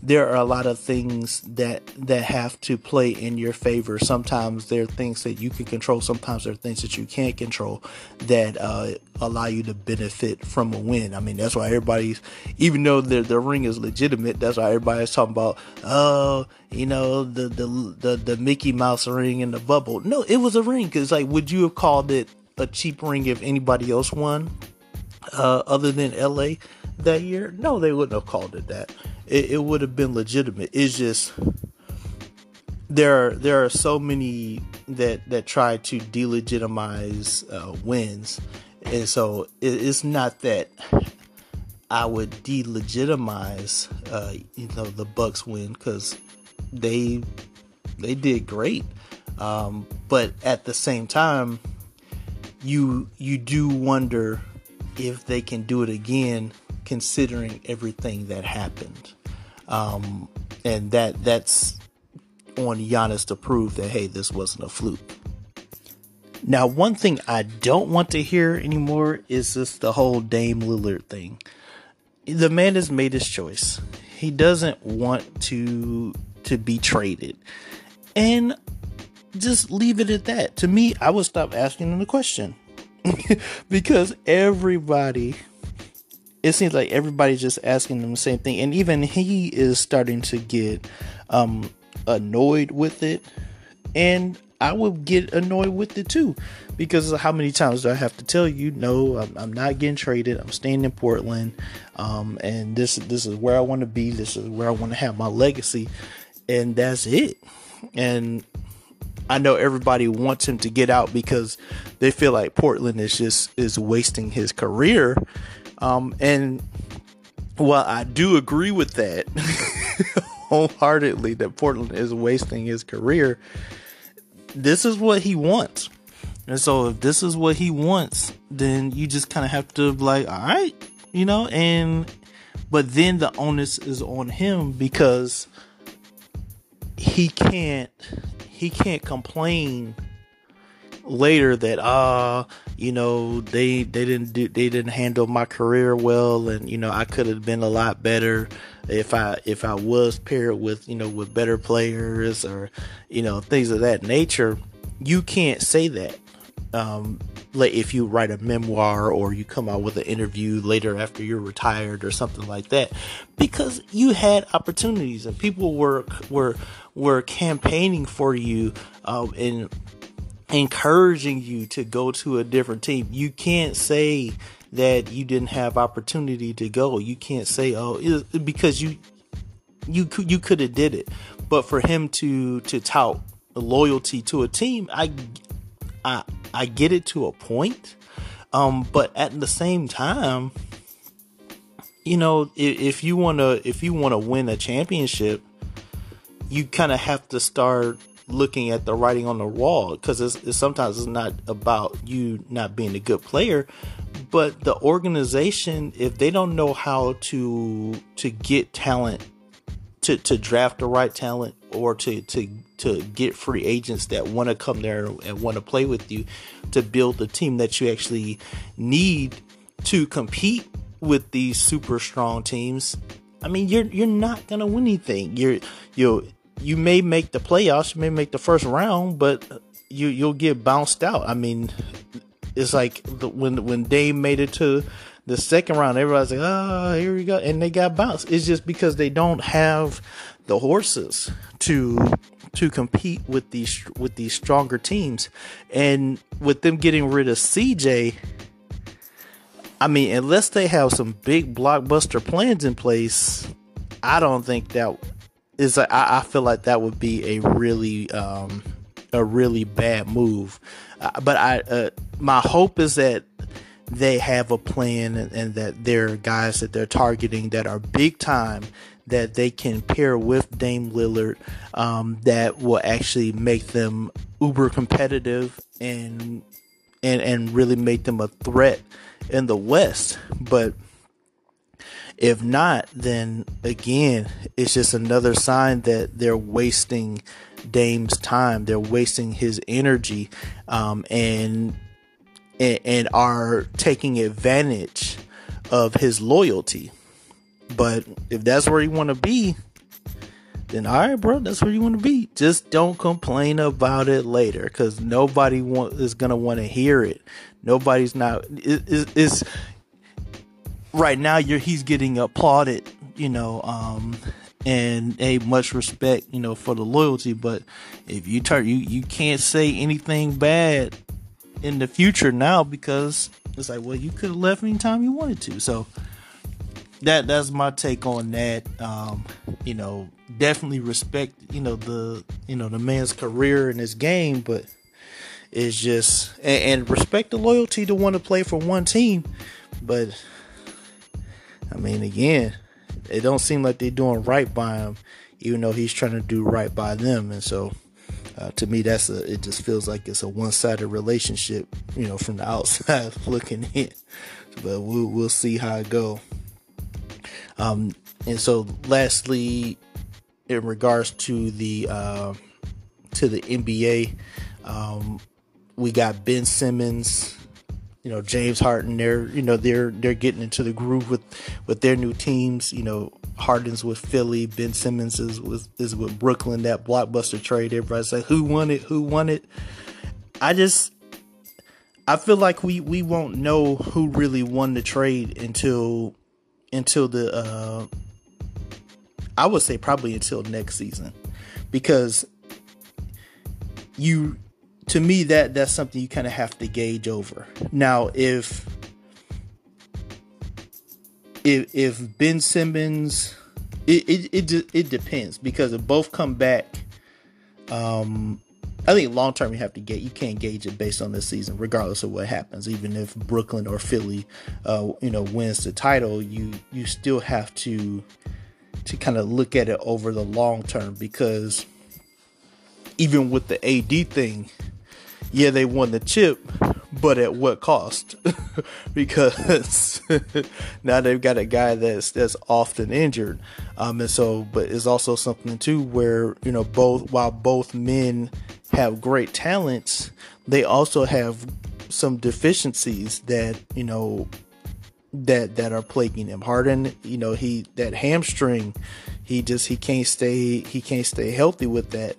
there are a lot of things that that have to play in your favor. Sometimes there are things that you can control. Sometimes there are things that you can't control that uh, allow you to benefit from a win. I mean, that's why everybody's, even though the the ring is legitimate, that's why everybody's talking about, oh, you know, the the the, the Mickey Mouse ring and the bubble. No, it was a ring because like, would you have called it? a cheap ring if anybody else won uh, other than LA that year? No, they wouldn't have called it that. It, it would have been legitimate. It's just there are, there are so many that that try to delegitimize uh, wins, and so it, it's not that I would delegitimize uh, you know the Bucks win because they they did great, um, but at the same time, you you do wonder if they can do it again, considering everything that happened, um, and that that's on Giannis to prove that hey, this wasn't a fluke. Now, one thing I don't want to hear anymore is just the whole Dame Lillard thing. The man has made his choice. He doesn't want to to be traded. And just leave it at that. To me, I would stop asking him the question. [LAUGHS] because everybody it seems like everybody's just asking them the same thing. And even he is starting to get um annoyed with it. And I would get annoyed with it too because how many times do I have to tell you no I'm, I'm not getting traded. I'm staying in Portland. Um, and this this is where I want to be. This is where I want to have my legacy. And that's it. And I know everybody wants him to get out because they feel like Portland is just is wasting his career um, and while I do agree with that [LAUGHS] wholeheartedly that Portland is wasting his career. This is what he wants. And so if this is what he wants, then you just kind of have to like, all right, you know, and but then the onus is on him because he can't he can't complain later that ah uh, you know they they didn't do they didn't handle my career well and you know I could have been a lot better if I if I was paired with you know with better players or you know things of that nature. You can't say that um, like if you write a memoir or you come out with an interview later after you're retired or something like that. Because you had opportunities and people were were were campaigning for you um, and encouraging you to go to a different team. You can't say that you didn't have opportunity to go. You can't say, "Oh, because you you could you could have did it." But for him to to tout loyalty to a team, I I I get it to a point. Um, but at the same time, you know, if, if you want to if you want to win a championship, you kind of have to start looking at the writing on the wall because it's, it's, sometimes it's not about you not being a good player but the organization if they don't know how to to get talent to to draft the right talent or to to to get free agents that want to come there and want to play with you to build the team that you actually need to compete with these super strong teams I mean, you're you're not gonna win anything. You're you you may make the playoffs, you may make the first round, but you you'll get bounced out. I mean, it's like the, when when Dame made it to the second round, everybody's like, "Oh, here we go," and they got bounced. It's just because they don't have the horses to to compete with these with these stronger teams, and with them getting rid of CJ. I mean, unless they have some big blockbuster plans in place, I don't think that is I, I feel like that would be a really um, a really bad move. Uh, but I uh, my hope is that they have a plan and, and that there are guys that they're targeting that are big time that they can pair with Dame Lillard um, that will actually make them uber competitive and and and really make them a threat in the West. But if not, then again, it's just another sign that they're wasting Dame's time. They're wasting his energy, um, and, and and are taking advantage of his loyalty. But if that's where you want to be, then all right, bro, that's where you want to be. Just don't complain about it later, because nobody want, is gonna want to hear it. Nobody's not. It, it, it's right now he's getting applauded, you know, um, and a much respect, you know, for the loyalty. But if you turn, you you can't say anything bad in the future now because it's like, well, you could have left anytime you wanted to. So that that's my take on that. Um, you know, definitely respect, you know, the you know the man's career and his game, but it's just and, and respect the loyalty to want to play for one team. But I mean, again, it don't seem like they're doing right by him, even though he's trying to do right by them. And so, uh, to me, that's a. It just feels like it's a one-sided relationship, you know, from the [LAUGHS] outside [LAUGHS] looking in. But we'll we'll see how it go. Um, and so, lastly, in regards to the uh, to the NBA, um, we got Ben Simmons, you know James Harden. They're you know they're they're getting into the groove with with their new teams. You know Harden's with Philly, Ben Simmons is with is with Brooklyn. That blockbuster trade. Everybody's like, who won it? Who won it? I just I feel like we we won't know who really won the trade until until the uh I would say probably until next season because you to me that that's something you kind of have to gauge over. Now if if if Ben Simmons it it it, it depends because if both come back um I think long term you have to get you can't gauge it based on this season, regardless of what happens. Even if Brooklyn or Philly, uh, you know, wins the title, you you still have to to kind of look at it over the long term because even with the AD thing, yeah, they won the chip, but at what cost? [LAUGHS] because [LAUGHS] now they've got a guy that's that's often injured, um, and so but it's also something too where you know both while both men have great talents, they also have some deficiencies that you know that that are plaguing him. Harden, you know, he that hamstring, he just he can't stay he can't stay healthy with that,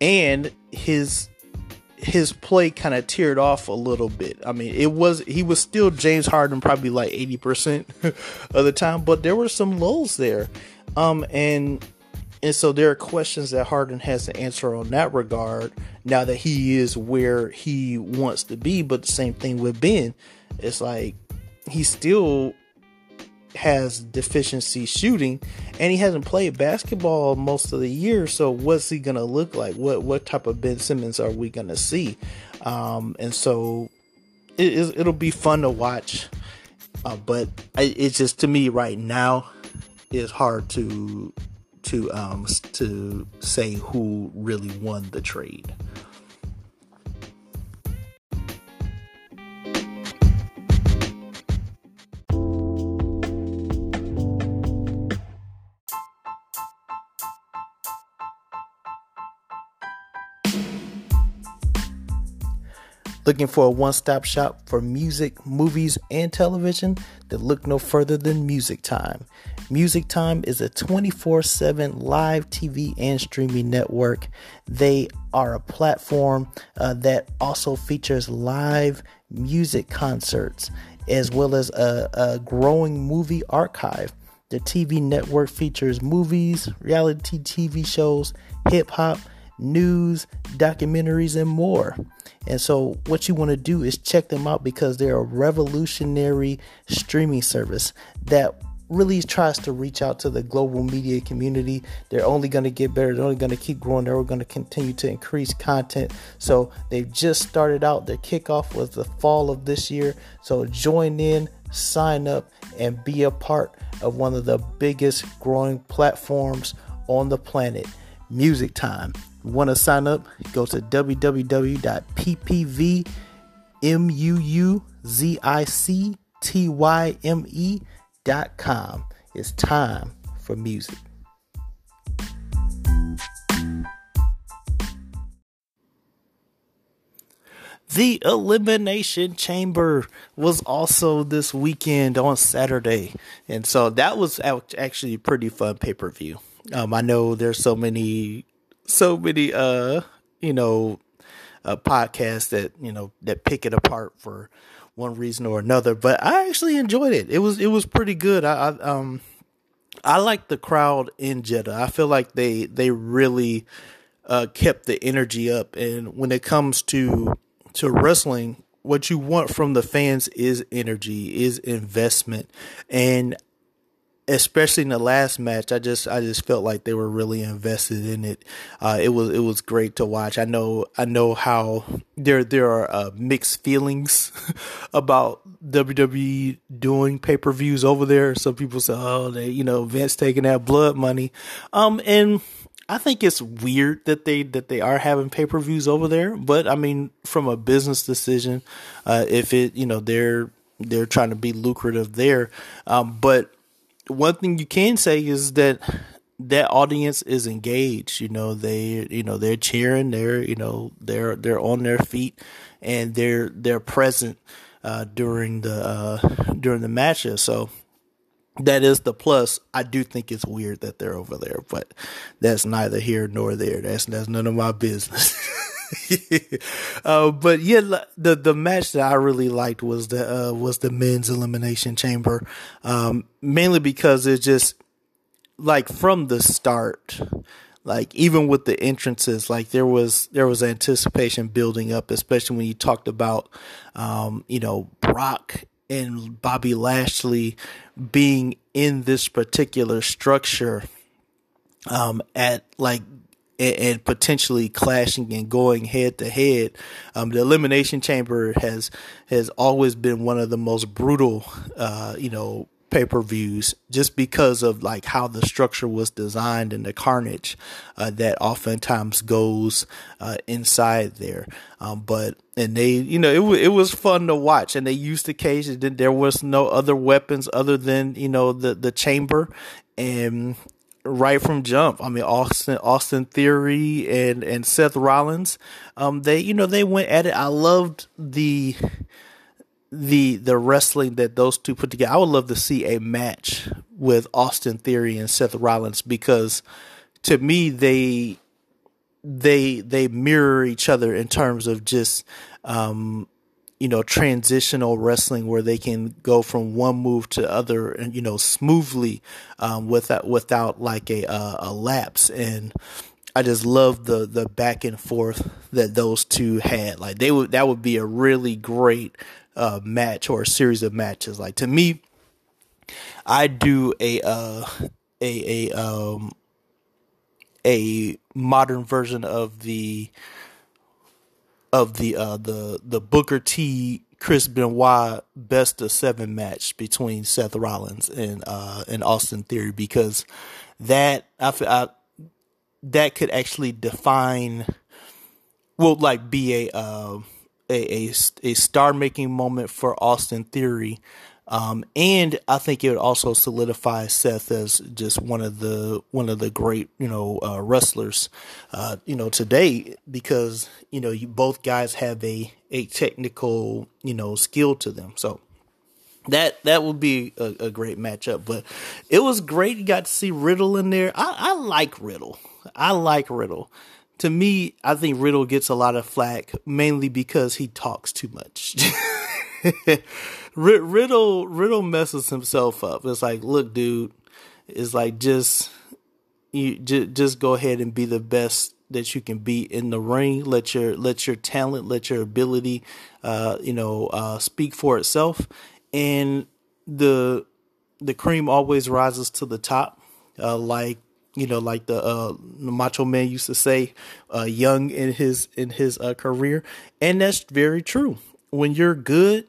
and his his play kind of teared off a little bit. I mean, it was he was still James Harden probably like 80% [LAUGHS] of the time, but there were some lulls there. Um and and so there are questions that Harden has to answer on that regard now that he is where he wants to be. But the same thing with Ben. It's like he's still has deficiency shooting and he hasn't played basketball most of the year. So what's he gonna look like? What what type of Ben Simmons are we gonna see? Um, and so it, it'll be fun to watch. Uh, but it's just to me right now, it's hard to to um to say who really won the trade. Looking for a one stop shop for music, movies, and television? Then look no further than Music Time. Music Time is a 24 7 live TV and streaming network. They are a platform uh, that also features live music concerts as well as a, a growing movie archive. The TV network features movies, reality TV shows, hip hop, news, documentaries, and more. And so, what you want to do is check them out because they're a revolutionary streaming service that really tries to reach out to the global media community. They're only going to get better. They're only going to keep growing. They're going to continue to increase content. So they've just started out. Their kickoff was the fall of this year. So join in, sign up, and be a part of one of the biggest growing platforms on the planet. Music Time want to sign up, go to www.ppvmusicytyme.com. It's time for music. The Elimination Chamber was also this weekend on Saturday. And so that was actually a pretty fun pay per view. Um, I know there's so many so many uh you know uh, podcasts that you know that pick it apart for one reason or another but i actually enjoyed it. It was it was pretty good. I, I um i like the crowd in jeddah. I feel like they they really uh kept the energy up. And when it comes to to wrestling what you want from the fans is energy is investment. And especially in the last match, I just I just felt like they were really invested in it. Uh, it was it was great to watch. I know I know how there there are uh, mixed feelings [LAUGHS] about WWE doing pay per views over there. Some people say, oh, they you know Vince taking that blood money, um, and I think it's weird that they that they are having pay per views over there. But I mean, from a business decision, uh, if it you know they're they're trying to be lucrative there, um, but one thing you can say is that that audience is engaged. You know, they you know they're cheering. They're you know they're they're on their feet and they're they're present uh, during the uh, during the matches. So that is the plus. I do think it's weird that they're over there, but that's neither here nor there. That's that's none of my business. [LAUGHS] [LAUGHS] uh, but yeah, the the match that I really liked was the uh, was the men's elimination chamber, um, mainly because it just like from the start, like even with the entrances, like there was there was anticipation building up, especially when you talked about, um, you know, Brock and Bobby Lashley being in this particular structure um, at like and, and, potentially clashing and going head to head. Um, the Elimination Chamber has has always been one of the most brutal, uh, you know, pay per views just because of like how the structure was designed and the carnage uh, that oftentimes goes uh, inside there. Um, but and they, you know, it w- it was fun to watch, and they used the cage. There was no other weapons other than you know the the chamber, and right from jump. I mean, Austin, Austin Theory and, and Seth Rollins, um, they, you know, they went at it. I loved the, the, the wrestling that those two put together. I would love to see a match with Austin Theory and Seth Rollins because to me, they, they, they mirror each other in terms of just, um, you know, transitional wrestling where they can go from one move to other and, you know, smoothly, um, without, without like a, uh, a lapse. And I just love the, the back and forth that those two had. Like they would, that would be a really great, uh, match or a series of matches. Like to me, I do a, uh, a, a, um, a modern version of the, of the uh, the the Booker T Chris Benoit best of seven match between Seth Rollins and uh, and Austin Theory because that I, I that could actually define will like be a uh, a a, a star making moment for Austin Theory um, and I think it would also solidify Seth as just one of the one of the great you know uh, wrestlers uh, you know today because you know you both guys have a a technical you know skill to them so that that would be a, a, great matchup. But it was great. You got to see Riddle in there. I, I, like Riddle. I like Riddle. To me, I think Riddle gets a lot of flack mainly because he talks too much. [LAUGHS] [LAUGHS] Riddle Riddle messes himself up. It's like, look, dude, it's like just you just, just go ahead and be the best that you can be in the ring. Let your let your talent, let your ability, uh, you know, uh, speak for itself. And the the cream always rises to the top, uh, like you know, like the, uh, Macho Man used to say, uh, young in his in his uh, career, and that's very true. When you're good,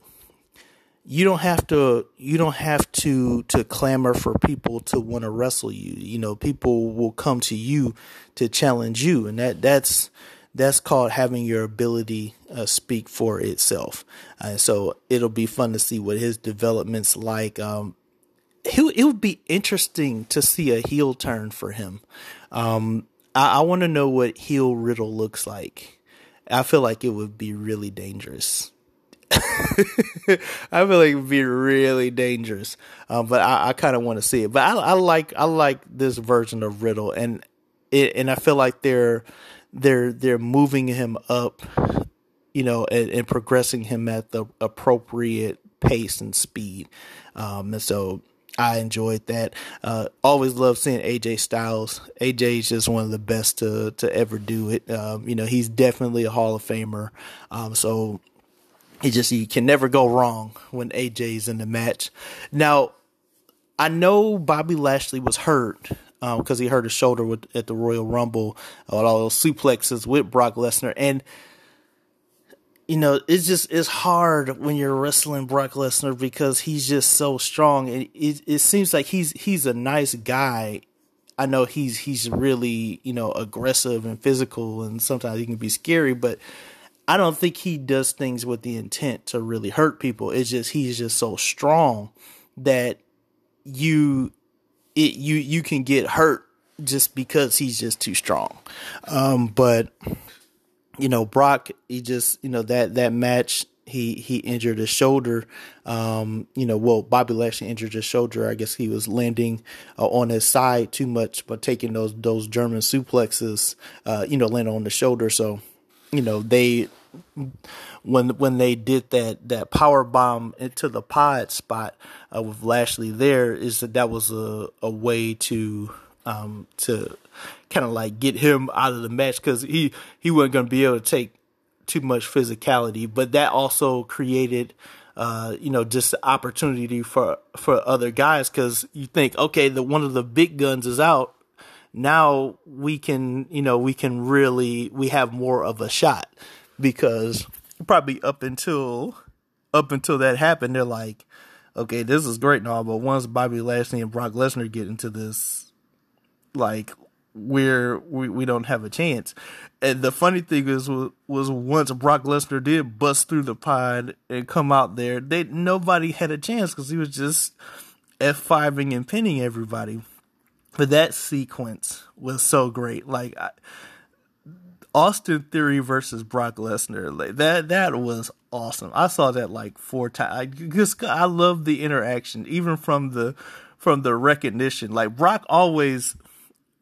you don't have to you don't have to to clamor for people to want to wrestle you. You know people will come to you to challenge you and that that's that's called having your ability uh, speak for itself. Uh, so it'll be fun to see what his developments like. Um he, it would be interesting to see a heel turn for him. Um i, I want to know what heel riddle looks like. I feel like it would be really dangerous [LAUGHS] I feel like it'd be really dangerous, um, but I, I kind of want to see it. But I, I, like I like this version of Riddle, and it, and I feel like they're they're they're moving him up, you know, and, and progressing him at the appropriate pace and speed. Um, and so I enjoyed that. Uh, always love seeing AJ Styles. AJ is just one of the best to to ever do it. Um, you know, he's definitely a Hall of Famer. Um, so it just you can never go wrong when AJ's in the match. Now, I know Bobby Lashley was hurt because um, he hurt his shoulder with, at the Royal Rumble uh, with all those suplexes with Brock Lesnar, and you know it's just it's hard when you're wrestling Brock Lesnar because he's just so strong, and it, it seems like he's he's a nice guy. I know he's he's really you know aggressive and physical, and sometimes he can be scary, but I don't think he does things with the intent to really hurt people. It's just he's just so strong that you it you you can get hurt just because he's just too strong. Um, but you know, Brock, he just you know that that match he he injured his shoulder. Um, you know, well, Bobby Lashley injured his shoulder. I guess he was landing uh, on his side too much, but taking those those German suplexes, uh, you know, landing on the shoulder. So, you know, they when when they did that that power bomb into the pod spot uh, with Lashley there is that that was a a way to um to kind of like get him out of the match because he he wasn't going to be able to take too much physicality, but that also created. Uh, you know, just opportunity for for other guys because you think, okay, the one of the big guns is out, now we can you know we can really we have more of a shot because probably up until up until that happened, they're like, okay, this is great and all, but once Bobby Lashley and Brock Lesnar get into this, like we're we, we don't have a chance. And the funny thing is was, was once Brock Lesnar did bust through the pod and come out there, they nobody had a chance because he was just F fiving and pinning everybody. But that sequence was so great. Like I, Austin Theory versus Brock Lesnar. Like that that was awesome. I saw that like four times. Just I love the interaction, even from the from the recognition. Like Brock always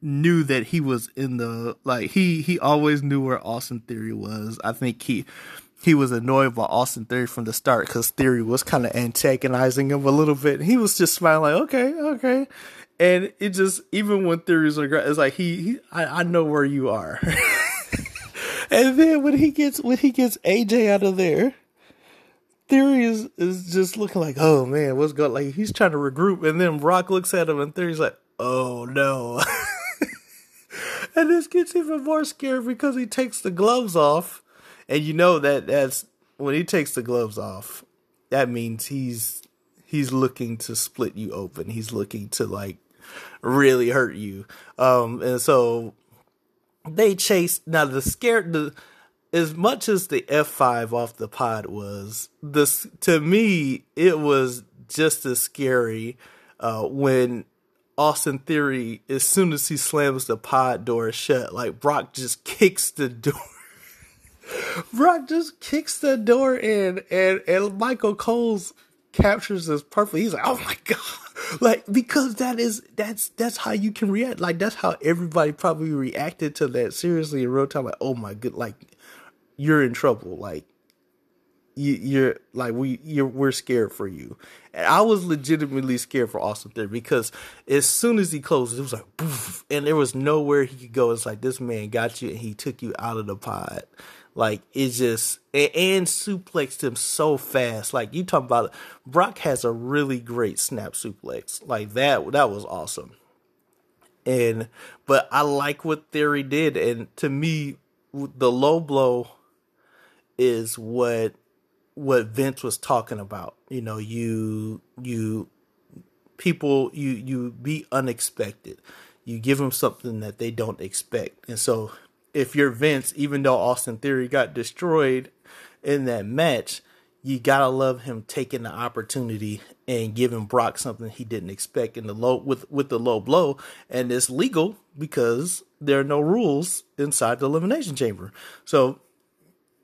knew that he was in the like he he always knew where Austin Theory was. I think he he was annoyed by Austin Theory from the start because Theory was kind of antagonizing him a little bit. He was just smiling like, okay, okay. And it just even when Theory's on the it's like he, he I, I know where you are. [LAUGHS] and then when he gets when he gets AJ out of there, Theory is, is just looking like, oh man, what's going like he's trying to regroup and then Brock looks at him and Theory's like, oh no. [LAUGHS] and this gets even more scary because he takes the gloves off. And you know that that's when he takes the gloves off, that means he's he's looking to split you open. He's looking to like really hurt you. Um and so they chased now the scared the as much as the F5 off the pod was, this to me it was just as scary uh, when Austin Theory, as soon as he slams the pod door shut, like Brock just kicks the door. [LAUGHS] Brock just kicks the door in, and and Michael Cole's captures this perfectly. He's like, "Oh my god!" [LAUGHS] Like because that is that's that's how you can react. Like that's how everybody probably reacted to that seriously in real time. Like, "Oh my god!" Like you're in trouble. Like you, you're like we you're we're scared for you. And I was legitimately scared for Austin Theory because as soon as he closed, it was like poof, and there was nowhere he could go. It's like this man got you and he took you out of the pod. Like it just and, and suplexed him so fast. Like you talk about Brock has a really great snap suplex. Like that that was awesome. And but I like what Theory did, and to me, the low blow is what what Vince was talking about. You know, you you people you you be unexpected. You give them something that they don't expect, and so if you're Vince, even though Austin Theory got destroyed in that match, you gotta love him taking the opportunity and giving Brock something he didn't expect in the low with with the low blow, and it's legal because there are no rules inside the elimination chamber. So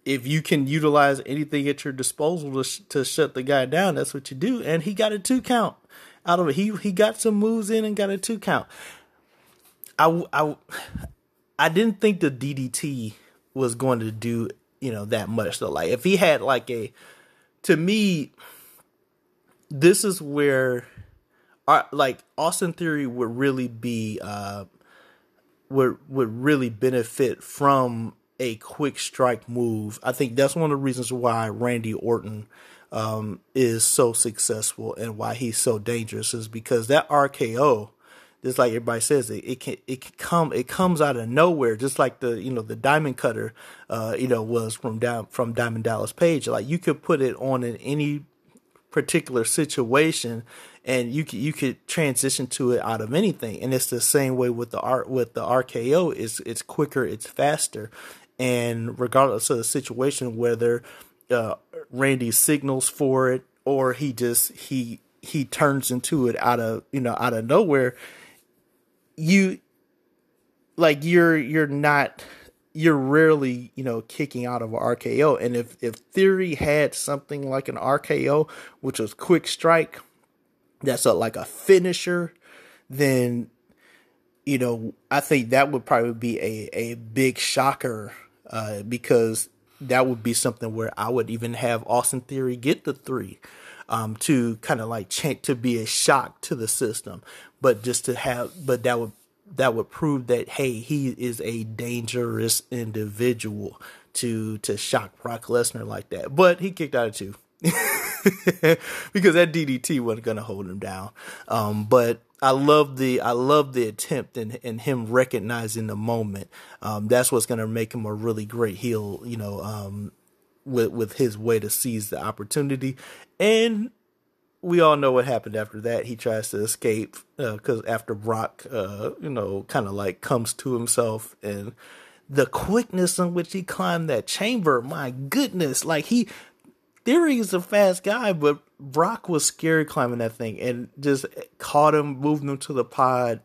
if you can utilize anything at your disposal to, sh- to shut the guy down, that's what you do. And he got a two count out of it. He he got some moves in and got a two count. I, I, I didn't think the DDT was going to do you know that much though. Like if he had like a, to me, this is where, uh, like Austin Theory would really be uh, would would really benefit from a quick strike move. I think that's one of the reasons why Randy Orton um, is so successful and why he's so dangerous is because that RKO, just like everybody says, it, it can it can come it comes out of nowhere, just like the you know the Diamond Cutter, uh, you know was from down from Diamond Dallas Page. Like you could put it on in any particular situation and you could, you could transition to it out of anything. And it's the same way with the art with the RKO it's it's quicker it's faster. And regardless of the situation whether uh, Randy signals for it or he just he he turns into it out of you know out of nowhere you like you're you're not you're rarely you know kicking out of an RKO and if if theory had something like an RKO which was quick strike that's a like a finisher then you know I think that would probably be a a big shocker uh, because that would be something where I would even have Austin Theory get the three um, to kind of like to be a shock to the system, but just to have, but that would that would prove that hey, he is a dangerous individual to to shock Brock Lesnar like that. But he kicked out of two. [LAUGHS] because that DDT wasn't gonna hold him down. Um, but I love the I love the attempt and and him recognizing the moment. Um, that's what's gonna make him a really great heel. You know, um, with with his way to seize the opportunity, and we all know what happened after that. He tries to escape because uh, after Brock, uh, you know, kind of like comes to himself and the quickness in which he climbed that chamber. My goodness, like he Theory is a fast guy, but Brock was scary climbing that thing and just caught him, moved him to the pod,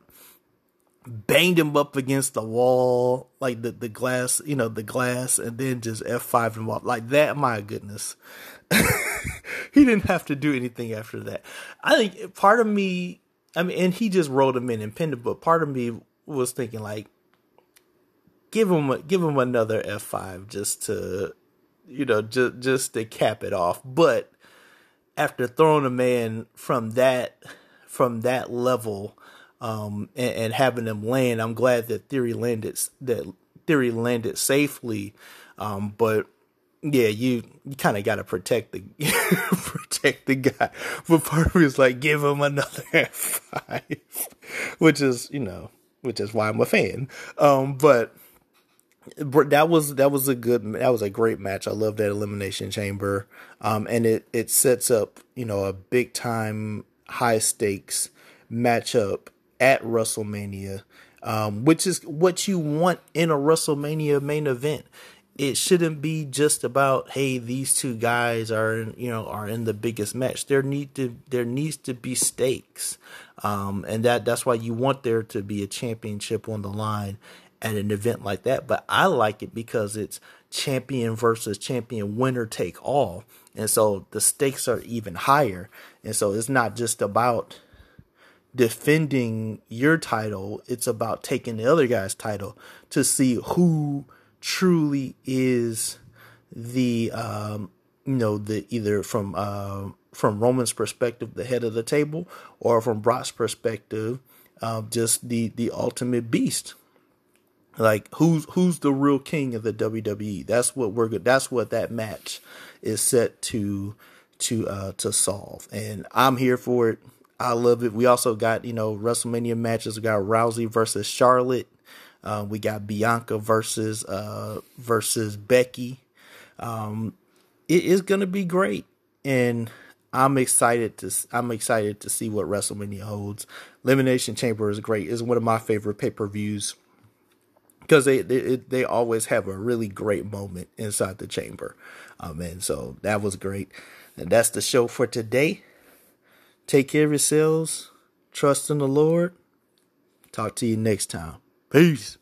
banged him up against the wall, like the, the glass, you know, the glass, and then just F5 him off. Like that, my goodness. [LAUGHS] [LAUGHS] he didn't have to do anything after that. I think part of me, I mean, and he just rolled him in and pinned him, but part of me was thinking like, give him, give him another F5 just to, you know, just just to cap it off. But after throwing a man from that from that level um, and, and, having him land, I'm glad that Theory landed that Theory landed safely. Um, but yeah, you, you kind of got to protect the [LAUGHS] protect the guy. But part is like, give him another [LAUGHS] five, which is you know, which is why I'm a fan. Um, but that was that was a good that was a great match. I love that elimination chamber, um, and it it sets up you know a big time high stakes matchup at WrestleMania, um, which is what you want in a WrestleMania main event. It shouldn't be just about hey these two guys are in, you know are in the biggest match. There need to there needs to be stakes, um, and that that's why you want there to be a championship on the line at an event like that. But I like it because it's champion versus champion, winner take all. And so the stakes are even higher. And so it's not just about defending your title, it's about taking the other guy's title to see who truly is the um you know the either from uh from Roman's perspective the head of the table or from Brock's perspective uh, just the the ultimate beast like who's who's the real king of the WWE? That's what we're good. That's what that match is set to to uh to solve. And I'm here for it. I love it. We also got, you know, WrestleMania matches. We got Rousey versus Charlotte. Uh, we got Bianca versus uh versus Becky. Um it is gonna be great. And I'm excited to I'm excited to see what WrestleMania holds. Elimination Chamber is great. It's one of my favorite pay-per-views because they, they they always have a really great moment inside the chamber. Um, and so that was great. And that's the show for today. Take care of yourselves. Trust in the Lord. Talk to you next time. Peace.